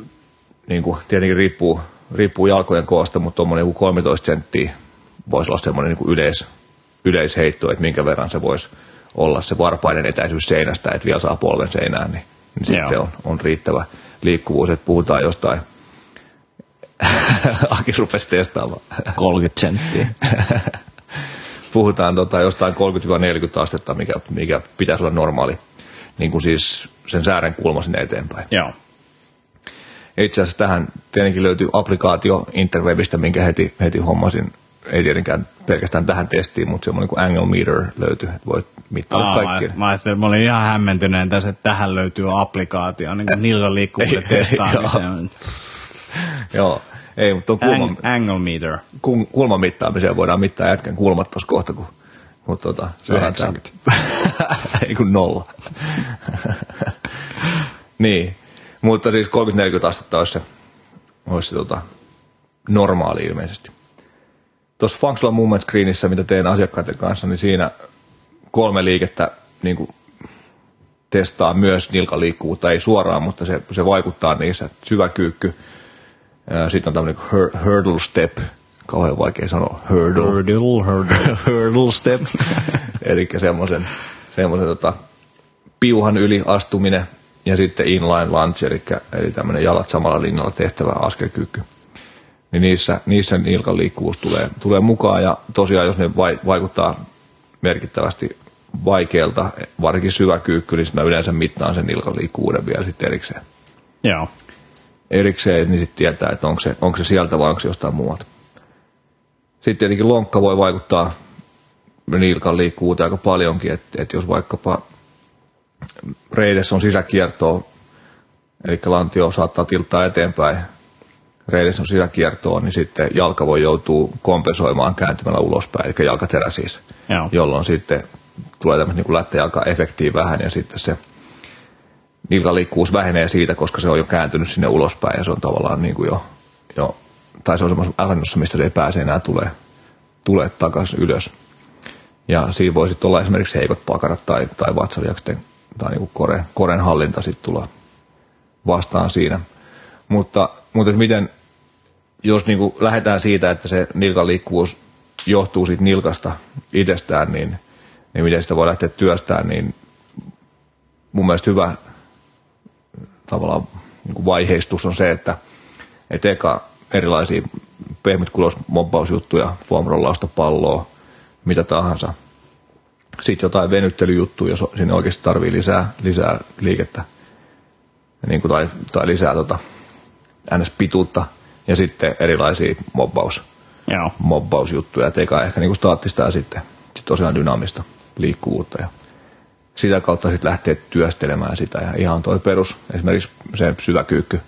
niin kuin, tietenkin riippuu, riippuu jalkojen koosta, mutta tuommoinen joku 13 senttiä voisi olla semmoinen niin yleis, yleisheitto, että minkä verran se voisi olla se varpainen etäisyys seinästä, että vielä saa polven seinään, niin, niin sitten on, on riittävä liikkuvuus, että puhutaan jostain <laughs> Aki rupesi testaamaan. 30 senttiä. <laughs> Puhutaan tota jostain 30-40 astetta, mikä, mikä pitäisi olla normaali, niin kuin siis sen säären kulma sinne eteenpäin. Joo. Itse asiassa tähän tietenkin löytyy applikaatio Interwebistä, minkä heti, heti hommasin. Ei tietenkään pelkästään tähän testiin, mutta semmoinen kuin angle meter löytyy, että voit mitata kaikki. Mä, mä, ajattelin, mä olin ihan hämmentyneen tässä, että tähän löytyy applikaatio, niin kuin niillä liikkuvuuden testaamiseen. Joo, ei, mutta on kulma, Ang, angle meter. kulman mittaamiseen voidaan mittaa jätkän kulmat tuossa kohta, kun, mutta tota, se 90. <laughs> ei kun nolla. <laughs> niin, mutta siis 30-40 astetta olisi se, olisi se tota, normaali ilmeisesti. Tuossa Functional Movement Screenissä, mitä teen asiakkaiden kanssa, niin siinä kolme liikettä niin kuin testaa myös nilkan liikkuvuutta, ei suoraan, mutta se, se vaikuttaa niissä. Syvä kyykky, sitten on tämmöinen hurdle step, kauhean vaikea sanoa, hurdle. Hurdle, hurdle. <laughs> hurdle step, <laughs> eli semmoisen, semmoisen tota, piuhan yli astuminen, ja sitten inline lunge, eli, eli tämmöinen jalat samalla linjalla tehtävä askelkyky. Niin niissä, niissä nilkan liikkuvuus tulee, tulee mukaan, ja tosiaan jos ne vai, vaikuttaa merkittävästi vaikealta, varsinkin syväkyykky, niin mä yleensä mittaan sen nilkan liikkuvuuden vielä sitten erikseen. Joo erikseen, niin sitten tietää, että onko se, onko se sieltä vai onko se jostain muualta. Sitten tietenkin lonkka voi vaikuttaa nilkan liikkuvuuteen aika paljonkin, että, että jos vaikkapa reidessä on sisäkiertoa, eli lantio saattaa tilttaa eteenpäin, reidessä on sisäkiertoa, niin sitten jalka voi joutua kompensoimaan kääntymällä ulospäin, eli jalkaterä siis, Joo. jolloin sitten tulee tämmöistä niin lättäjalka-efektiä vähän, ja sitten se nilkaliikkuvuus vähenee siitä, koska se on jo kääntynyt sinne ulospäin ja se on tavallaan niin kuin jo, jo tai se on semmoisessa asennossa, mistä se ei pääse enää tulee, tulee takaisin ylös. Ja siinä voi sitten olla esimerkiksi heikot pakarat tai, tai vatsalihakset tai niin kore, koren hallinta sitten tulla vastaan siinä. Mutta, mutta miten, jos niin kuin lähdetään siitä, että se nilkan liikkuvuus johtuu siitä nilkasta itsestään, niin, niin miten sitä voi lähteä työstämään, niin mun mielestä hyvä tavallaan niin kuin vaiheistus on se, että et eka erilaisia pehmytkulosmobbausjuttuja, foamrollausta, palloa, mitä tahansa. Sitten jotain venyttelyjuttuja, jos sinne oikeasti tarvii lisää, lisää liikettä niin kuin tai, tai lisää tota, ns-pituutta ja sitten erilaisia mobbaus, Joo. mobbausjuttuja, et eka ehkä niin kuin staattista ja sitten, sitten tosiaan dynaamista liikkuvuutta ja sitä kautta sitten lähteä työstelemään sitä. Ja ihan toi perus, esimerkiksi se syväkyykky,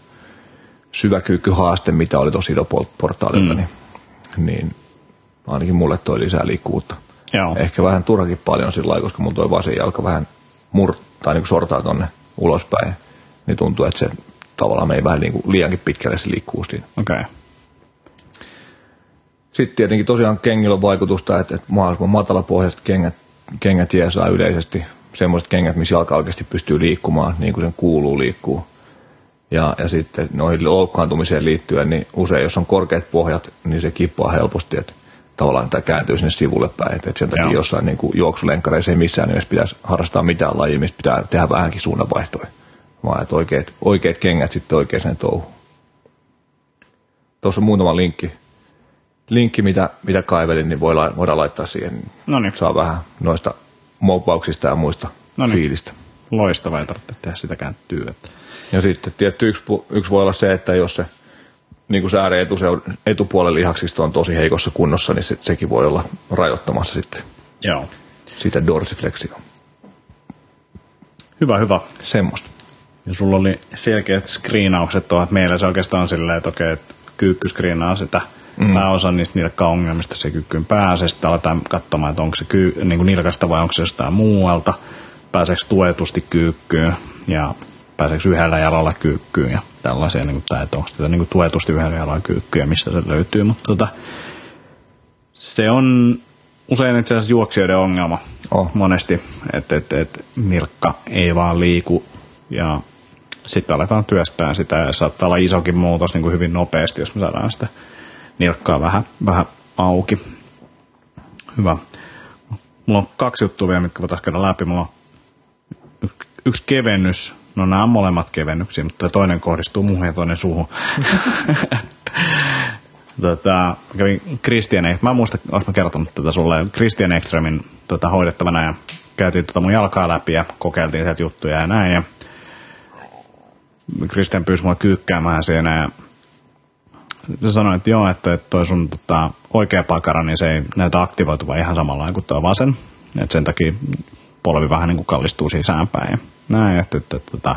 syväkyykkyhaaste, mitä oli tuossa Ido-portaalilta, mm. niin, niin ainakin mulle toi lisää liikkuvuutta. Joo. Ehkä vähän turhakin paljon sillä lailla, koska mulla toi vasen jalka vähän mur, tai niin kuin sortaa tonne ulospäin, niin tuntuu, että se tavallaan meni vähän niin kuin liiankin pitkälle se liikkuu siinä. Okei. Okay. Sitten tietenkin tosiaan kengillä on vaikutusta, että, että mahdollisimman matalapohjaiset kengät, kengät jeesaa yleisesti. Semmoiset kengät, missä jalka oikeasti pystyy liikkumaan niin kuin sen kuuluu liikkuu. Ja, ja sitten noihin loukkaantumiseen liittyen, niin usein jos on korkeat pohjat, niin se kippaa helposti, että tavallaan tämä kääntyy sinne sivulle päin. Että sen takia Joo. jossain niin kuin juoksulenkkareissa ei missään nimessä pitäisi harrastaa mitään lajia, missä pitää tehdä vähänkin suunnanvaihtoja. Vaan että oikeat, oikeat kengät sitten oikeaan touhuun. Tuossa on muutama linkki, linkki mitä, mitä kaivelin, niin voidaan, voidaan laittaa siihen. Noniin. Saa vähän noista mobbauksista ja muista Noniin. fiilistä. Loistavaa, ei tarvitse tehdä sitäkään työtä. Ja sitten tietty yksi, yksi voi olla se, että jos se niin kuin etu, etupuolen lihaksista on tosi heikossa kunnossa, niin se, sekin voi olla rajoittamassa sitten Joo. sitä dorsiflexioa. Hyvä, hyvä. Semmoista. Ja sulla oli selkeät screenaukset tuohon, että meillä se oikeastaan on silleen, että okei, että kyykky screenaa sitä mm. pääosa niistä nilkka-ongelmista se kyykkyyn pääsee. Sitten aletaan katsomaan, että onko se kyy, niin kuin nilkasta vai onko se jostain muualta. Pääseekö tuetusti kyykkyyn ja pääseekö yhdellä jalalla kyykkyyn ja tällaisia, niin kuin, tai että onko sitä niin kuin tuetusti jalalla kyykkyä, mistä se löytyy. Mutta tota, se on usein itse asiassa juoksijoiden ongelma oh. monesti, että et, et, nilkka ei vaan liiku ja sitten aletaan työstää sitä ja saattaa olla isokin muutos niin kuin hyvin nopeasti, jos me saadaan sitä nilkkaa vähän, vähän auki. Hyvä. Mulla on kaksi juttua vielä, mitkä voitaisiin käydä läpi. Mulla on yksi kevennys. No nämä on molemmat kevennyksiä, mutta toinen kohdistuu muuhun ja toinen suuhun. <laughs> tota, kävin Christian, mä en muista, olis mä kertonut tätä sulle, Christian Ekströmin tota, hoidettavana ja käytiin tota mun jalkaa läpi ja kokeiltiin sieltä juttuja ja näin. Ja Christian pyysi mua kyykkäämään siinä ja se sanoi, että joo, että toi sun tota, oikea pakara, niin se ei näytä aktivoituvan ihan samalla kuin tuo vasen. Että sen takia polvi vähän niin kuin kallistuu sisäänpäin. Ja näin, että, että, että, että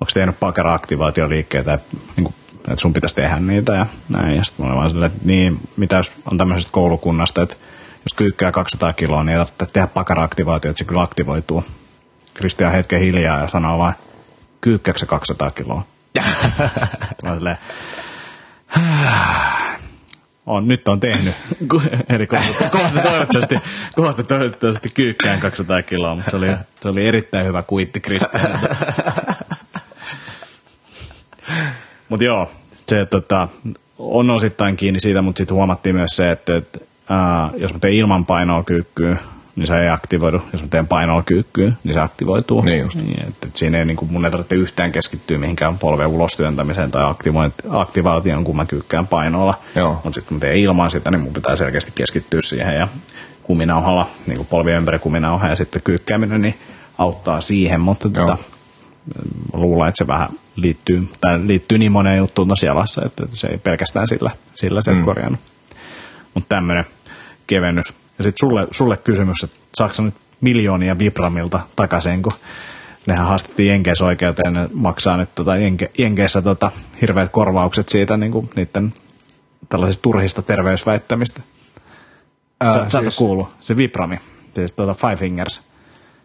onko tehnyt pakara-aktivaatioliikkeitä, että, niin kuin, että sun pitäisi tehdä niitä ja näin. Ja sitten mä vaan silleen, että niin, mitä jos on tämmöisestä koulukunnasta, että jos kyykkää 200 kiloa, niin ei tarvitse tehdä pakara-aktivaatio, että se kyllä aktivoituu. Kristian hetken hiljaa ja sanoo vaan, kyykkääkö se 200 kiloa? <laughs> mä silleen, on, nyt on tehnyt. <laughs> Eri kohta, kohta toivottavasti, kohta toivottavasti kyykkään 200 kiloa, mutta se oli, se oli erittäin hyvä kuitti Kristian. <laughs> mutta joo, se tota, on osittain kiinni siitä, mutta sitten huomattiin myös se, että, että ää, jos mä teen ilman painoa kyykkyyn, niin se ei aktivoidu. Jos mä teen painoa kyykkyyn, niin se aktivoituu. Niin just. Niin, että, että siinä ei, niin kuin, mun ei tarvitse yhtään keskittyä mihinkään polven ulostyöntämiseen tai aktivaation, kun mä kyykkään painolla. Mutta sitten kun mä teen ilman sitä, niin mun pitää selkeästi keskittyä siihen ja kuminauhalla, niin kuin polvi ympäri kuminauha ja sitten kyykkääminen, niin auttaa siihen, mutta tota, luulen, että se vähän liittyy, tai liittyy niin moneen juttuun tuossa jalassa, että se ei pelkästään sillä, sillä se mm. korjannut. Mutta tämmöinen kevennys ja sitten sulle, sulle kysymys, että saako nyt miljoonia Vibramilta takaisin, kun nehän haastettiin Jenkeissä oikeuteen, ne maksaa nyt tota Jenke, Jenkeissä tota hirveät korvaukset siitä niin kuin niiden tällaisista turhista terveysväittämistä. Ää, Sä, siis... kuulu, se Vibrami, siis tota Five Fingers.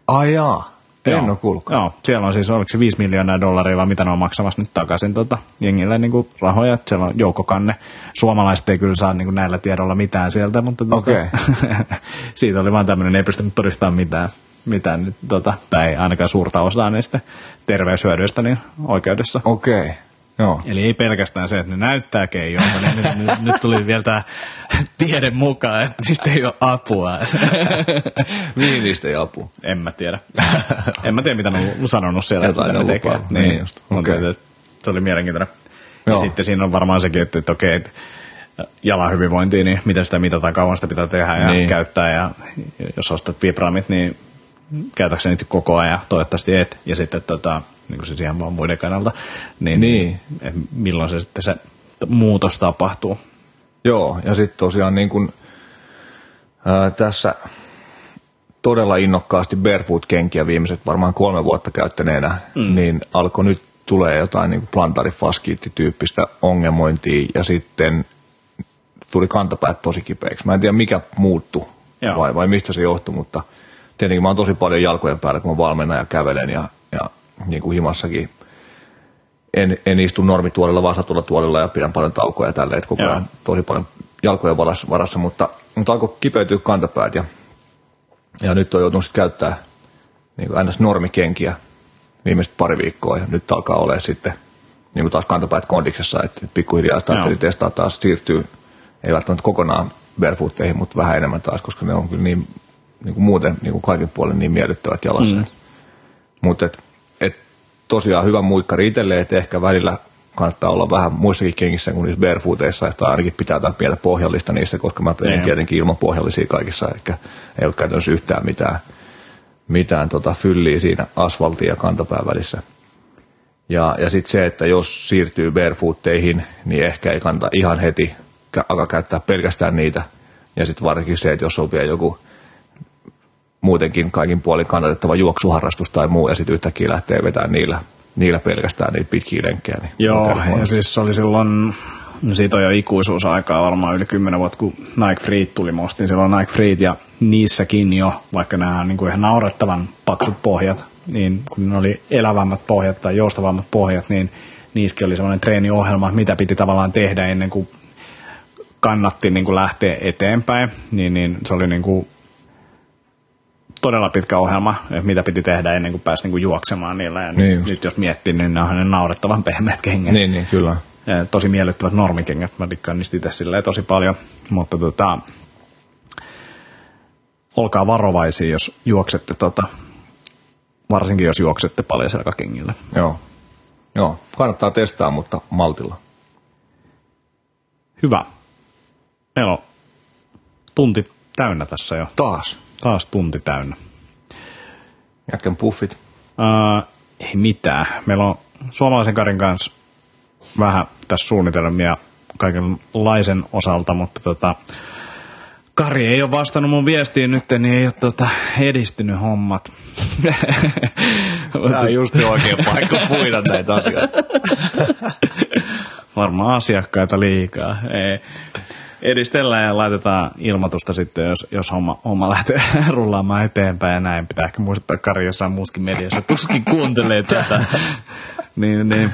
Ai jaa. En Joo. ole kuullutkaan. Joo, siellä on siis, oliko se 5 miljoonaa dollaria vai mitä ne on maksamassa nyt takaisin tota, jengille niin kuin rahoja. Siellä on joukkokanne. Suomalaiset ei kyllä saa niin kuin näillä tiedolla mitään sieltä, mutta okay. tota, <laughs> siitä oli vaan tämmöinen, ei pystynyt todistamaan mitään, mitään nyt, tota, tai ainakaan suurta osaa niistä terveyshyödyistä niin oikeudessa. Okei. Okay. Joo. Eli ei pelkästään se, että ne näyttää keijoilta, niin nyt, nyt, nyt tuli vielä tämä tiede mukaan, että niistä ei ole apua. <laughs> Mihin niistä ei apua? En mä tiedä. en mä tiedä, mitä ne on sanonut siellä. Jotain ne tekee. Niin, niin just. Okay. Se oli mielenkiintoinen. Joo. Ja sitten siinä on varmaan sekin, että, että okei, että jalan hyvinvointia, niin miten sitä mitataan, kauan sitä pitää tehdä ja niin. käyttää. Ja jos ostat vibramit, niin käytäkseni niitä koko ajan, toivottavasti et. Ja sitten tota, niin kuin siis ihan vaan muiden kannalta, niin, niin. milloin se sitten se muutos tapahtuu. Joo, ja sitten tosiaan niin kuin, ää, tässä todella innokkaasti barefoot-kenkiä viimeiset varmaan kolme vuotta käyttäneenä, mm. niin alkoi nyt tulee jotain niin plantarifaskiittityyppistä ongelmointia ja sitten tuli kantapäät tosi kipeäksi. Mä en tiedä mikä muuttui vai, vai mistä se johtui, mutta tietenkin mä oon tosi paljon jalkojen päällä, kun mä valmennan ja kävelen ja niin kuin himassakin en, en istu normituolilla, vaan tuolilla ja pidän paljon taukoja ja tälleen, että koko ajan tosi paljon jalkojen varassa, varassa mutta, mutta alkoi kipeytyä kantapäät ja, ja nyt on joutunut käyttää niin kuin ns. normikenkiä viimeiset pari viikkoa ja nyt alkaa olla sitten niin kuin taas kantapäät kondiksessa, että pikkuhiljaa sitä testaa taas siirtyy, ei välttämättä kokonaan barefootteihin, mutta vähän enemmän taas, koska ne on kyllä niin, niin kuin muuten niin kuin kaiken puolen niin miellyttävät jalassa. Mm. Mutta tosiaan hyvä muikkari itselleen, että ehkä välillä kannattaa olla vähän muissakin kengissä kuin niissä barefooteissa, että ainakin pitää jotain pientä pohjallista niissä, koska mä perin tietenkin ilman pohjallisia kaikissa, eikä ei ole käytännössä yhtään mitään, mitään tota fylliä siinä asfaltin ja kantapään välissä. Ja, ja sitten se, että jos siirtyy barefootteihin, niin ehkä ei kannata ihan heti alkaa käyttää pelkästään niitä. Ja sitten varsinkin se, että jos on vielä joku muutenkin kaikin puolin kannatettava juoksuharrastus tai muu, ja sitten yhtäkkiä lähtee vetämään niillä, niillä pelkästään niitä pitkiä lenkkejä. Niin Joo, ja siis se oli silloin, no siitä on jo ikuisuusaikaa varmaan yli 10 vuotta, kun Nike Free tuli, mä ostin silloin Nike Free ja niissäkin jo, vaikka nämä on niin kuin ihan naurettavan paksut pohjat, niin kun ne oli elävämmät pohjat tai joustavammat pohjat, niin niissäkin oli sellainen treeniohjelma, mitä piti tavallaan tehdä ennen kuin kannatti niin kuin lähteä eteenpäin, niin, niin se oli niin kuin todella pitkä ohjelma, että mitä piti tehdä ennen kuin pääsi niin kuin juoksemaan niillä. Ja niin nyt jos miettii, niin ne on ne naurettavan pehmeät kengät. Niin, niin, kyllä. Ja tosi miellyttävät normikengät, mä dikkaan niistä itse tosi paljon, mutta tota, olkaa varovaisia, jos juoksette, tota, varsinkin jos juoksette paljon selkäkengillä. Joo. Joo, kannattaa testaa, mutta maltilla. Hyvä. Meillä on tunti täynnä tässä jo. Taas? Taas tunti täynnä. Jätkän puffit? Uh, ei mitään. Meillä on suomalaisen Karin kanssa vähän tässä suunnitelmia kaikenlaisen osalta, mutta tota, Kari ei ole vastannut mun viestiin nyt, niin ei ole tota edistynyt hommat. Tämä on just oikea paikka puida näitä asioita. Varmaan asiakkaita liikaa. Ei. Edistellään ja laitetaan ilmoitusta sitten, jos, jos homma, homma lähtee <laughs> rullaamaan eteenpäin ja näin. Pitää ehkä muistuttaa Kari jossain muuskin mediassa. Tuskin kuuntelee tätä. <laughs> niin, niin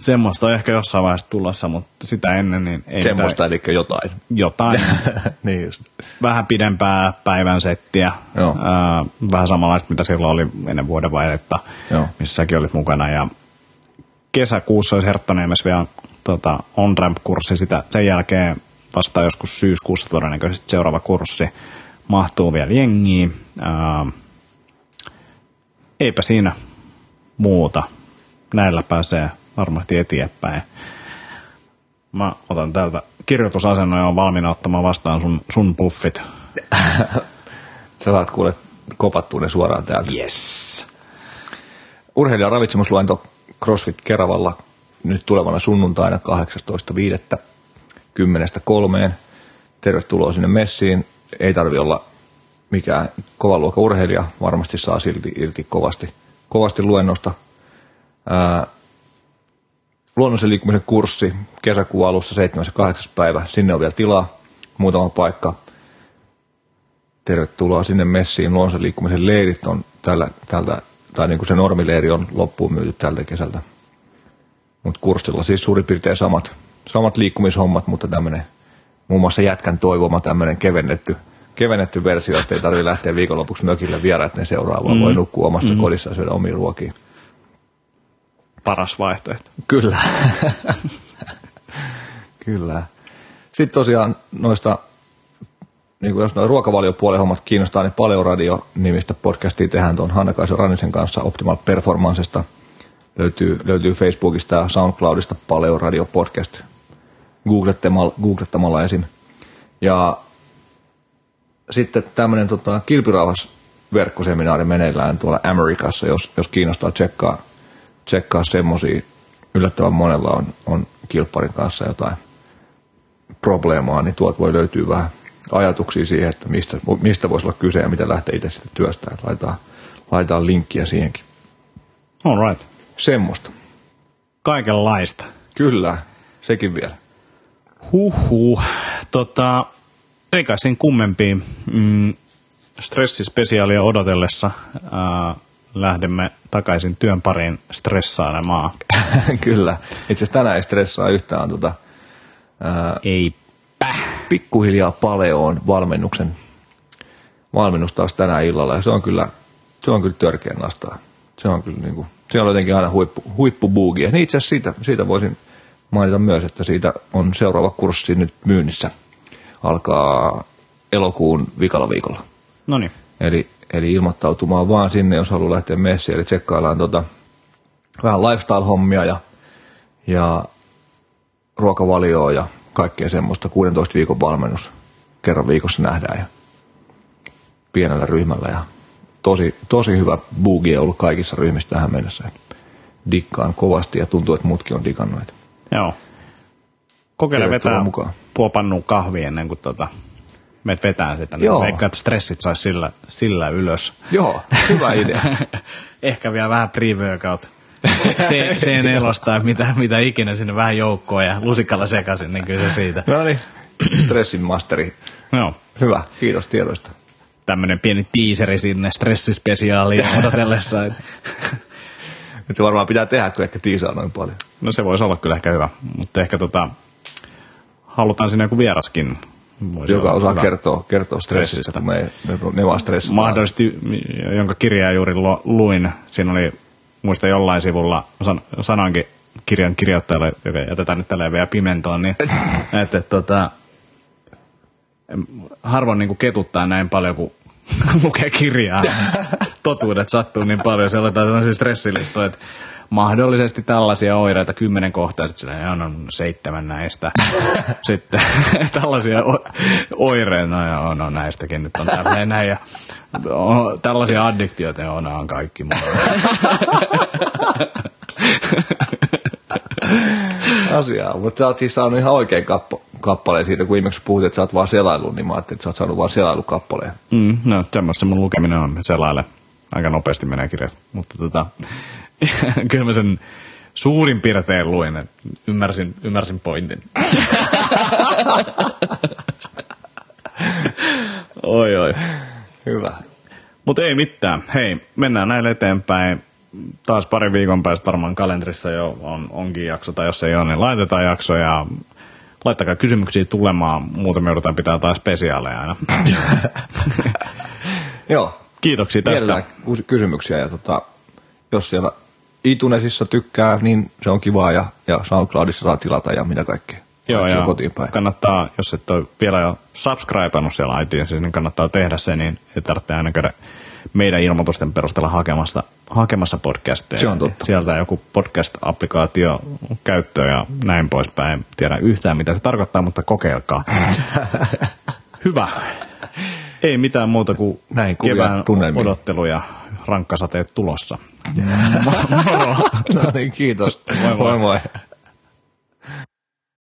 semmoista on ehkä jossain vaiheessa tulossa, mutta sitä ennen niin ei Semmoista, mitään. eli jotain. Jotain. <laughs> niin just. Vähän pidempää päivän settiä. Joo. Äh, vähän samanlaista, mitä silloin oli ennen vuoden vaihdetta, missä säkin olit mukana. Ja kesäkuussa olisi Herttoniemessä vielä tota, on-ramp-kurssi. Sitä, sen jälkeen vasta joskus syyskuussa todennäköisesti seuraava kurssi mahtuu vielä jengiin. Äh, eipä siinä muuta. Näillä pääsee varmasti eteenpäin. Mä otan täältä kirjoitusasennon ja on valmiina ottamaan vastaan sun, sun puffit. <laughs> Sä saat kuule kopattua ne suoraan täältä. Yes. Urheilijan ravitsemusluento CrossFit Keravalla nyt tulevana sunnuntaina 18.5. 10.3. Tervetuloa sinne messiin. Ei tarvi olla mikään kovan luokan urheilija. Varmasti saa silti irti kovasti, kovasti luennosta. Ää, luonnollisen liikkumisen kurssi kesäkuun alussa 7. ja 8. päivä. Sinne on vielä tilaa, muutama paikka. Tervetuloa sinne messiin. Luonnollisen liikkumisen leirit on tällä, tältä, tai niin kuin se normileiri on loppuun myyty tältä kesältä. Mutta kurssilla siis suurin piirtein samat, samat liikkumishommat, mutta tämmöinen muun muassa jätkän toivoma tämmöinen kevennetty, kevennetty versio, että ei tarvitse lähteä viikonlopuksi mökille vieraiden seuraavaan, mm. voi nukkua omassa mm. kodissa ja syödä omia ruokia paras vaihtoehto. Kyllä. Kyllä. Sitten tosiaan noista, niin kuin jos noin ruokavaliopuolen hommat kiinnostaa, niin Paleoradio-nimistä podcastia tehdään tuon Hanna-Kaisa Rannisen kanssa Optimal Performancesta. Löytyy, löytyy Facebookista ja SoundCloudista Paleoradio podcast googlettamalla, googlettamalla esim. Ja sitten tämmöinen tota, kilpirauhas verkkoseminaari meneillään tuolla Amerikassa, jos, jos kiinnostaa tsekkaa tsekkaa semmoisia. Yllättävän monella on, on kilparin kanssa jotain probleemaa, niin tuolta voi löytyä vähän ajatuksia siihen, että mistä, mistä voisi olla kyse ja mitä lähtee itse sitten työstään. Laitetaan, laitetaan linkkiä siihenkin. All right. Semmoista. Kaikenlaista. Kyllä, sekin vielä. Huhhuh. Tota, ei kai sen kummempiin. Mm, stressispesiaalia odotellessa ää, lähdemme takaisin työn pariin stressailemaan. <laughs> Kyllä. Itse asiassa tänään ei stressaa yhtään tota, ää, Ei pikkuhiljaa paleoon valmennuksen valmennus taas tänään illalla ja se on kyllä, se on kyllä törkeän nastaa. Se on kyllä niinku, se on jotenkin aina huippu, huippubuugi. Ja niin itse asiassa siitä, siitä voisin mainita myös, että siitä on seuraava kurssi nyt myynnissä. Alkaa elokuun vikalla viikolla. No niin. Eli, eli ilmoittautumaan vaan sinne, jos haluaa lähteä messiin. Eli tsekkaillaan tota, vähän lifestyle-hommia ja, ja ruokavalioa ja kaikkea semmoista. 16 viikon valmennus kerran viikossa nähdään ja pienellä ryhmällä. Ja tosi, tosi hyvä bugi on ollut kaikissa ryhmissä tähän mennessä. Dikkaan kovasti ja tuntuu, että muutkin on digannut. Et Joo. Kokeile vetää mukaan. puoli pannua kahvia ennen kuin tota, meet vetää sitä. Niin Joo. Veikkaan, että stressit saisi sillä, sillä ylös. Joo, hyvä idea. <laughs> Ehkä vielä vähän pre-workout. Se, se <laughs> nelosta, mitä, mitä ikinä sinne vähän joukkoa ja lusikalla sekaisin, niin kyllä se siitä. no niin, stressin masteri. Joo. Hyvä, kiitos tiedoista. Tämmöinen pieni tiiseri sinne stressispesiaaliin <laughs> odotellessa. Nyt se varmaan pitää tehdä, kun ehkä tiisaa noin paljon. No se voisi olla kyllä ehkä hyvä, mutta ehkä tota, halutaan sinne joku vieraskin. Voisi Joka osaa hyvä. kertoa, kertoa stressistä, Stressistä. kun me, me, me vaan stressataan. Mahdollisesti, jonka kirjaa juuri luin, siinä oli, muista jollain sivulla, san, sanoinkin kirjan kirjoittajalle, joka jätetään nyt tälleen vielä pimentoon, niin <laughs> että tota, harvoin niin ketuttaa näin paljon, kun <laughs> lukee kirjaa. Totuudet sattuu niin paljon, siellä on tällaisia stressilistoja, että mahdollisesti tällaisia oireita kymmenen kohtaa, sitten on, on seitsemän näistä. <laughs> sitten <laughs> tällaisia oireita, no, joo, no näistäkin nyt on tälleen näin. Ja, o, tällaisia addiktioita, joo, nämä on kaikki mulla. <laughs> asiaa. Mutta sä oot siis saanut ihan oikein kappa, kappaleen siitä, kun viimeksi puhut, että sä oot vaan selailu, niin mä ajattelin, että sä oot saanut vaan selailukappaleen. Mm, no, se mun lukeminen on selaille. Aika nopeasti menee kirjat. Mutta tota, <laughs> kyllä mä sen suurin piirtein luin, että ymmärsin, ymmärsin pointin. <laughs> oi, oi. Hyvä. Mutta ei mitään. Hei, mennään näille eteenpäin. Taas pari viikon päästä varmaan kalenterissa jo on, onkin jakso, tai jos ei ole, niin laitetaan jakso ja laittakaa kysymyksiä tulemaan. Muuten me joudutaan pitää taas spesiaaleja aina. <laughs> Joo. Kiitoksia tästä. Mielellään kysymyksiä ja tota, jos siellä iTunesissa tykkää, niin se on kivaa ja, ja SoundCloudissa saa tilata ja mitä kaikkea. Joo, ja kotiin päin. kannattaa, jos et ole vielä jo subscribeannut siellä iTunesissa, niin kannattaa tehdä se, niin ei tarvitse aina käydä meidän ilmoitusten perusteella hakemassa, hakemassa podcasteja. Se on totta. Sieltä joku podcast-applikaatio käyttöön ja näin poispäin. En Tiedä yhtään, mitä se tarkoittaa, mutta kokeilkaa. <laughs> Hyvä. Ei mitään muuta kuin Näin kevään tunnelmiin. odottelu ja rankkasateet tulossa. <laughs> no niin, kiitos. Moi moi. moi, moi.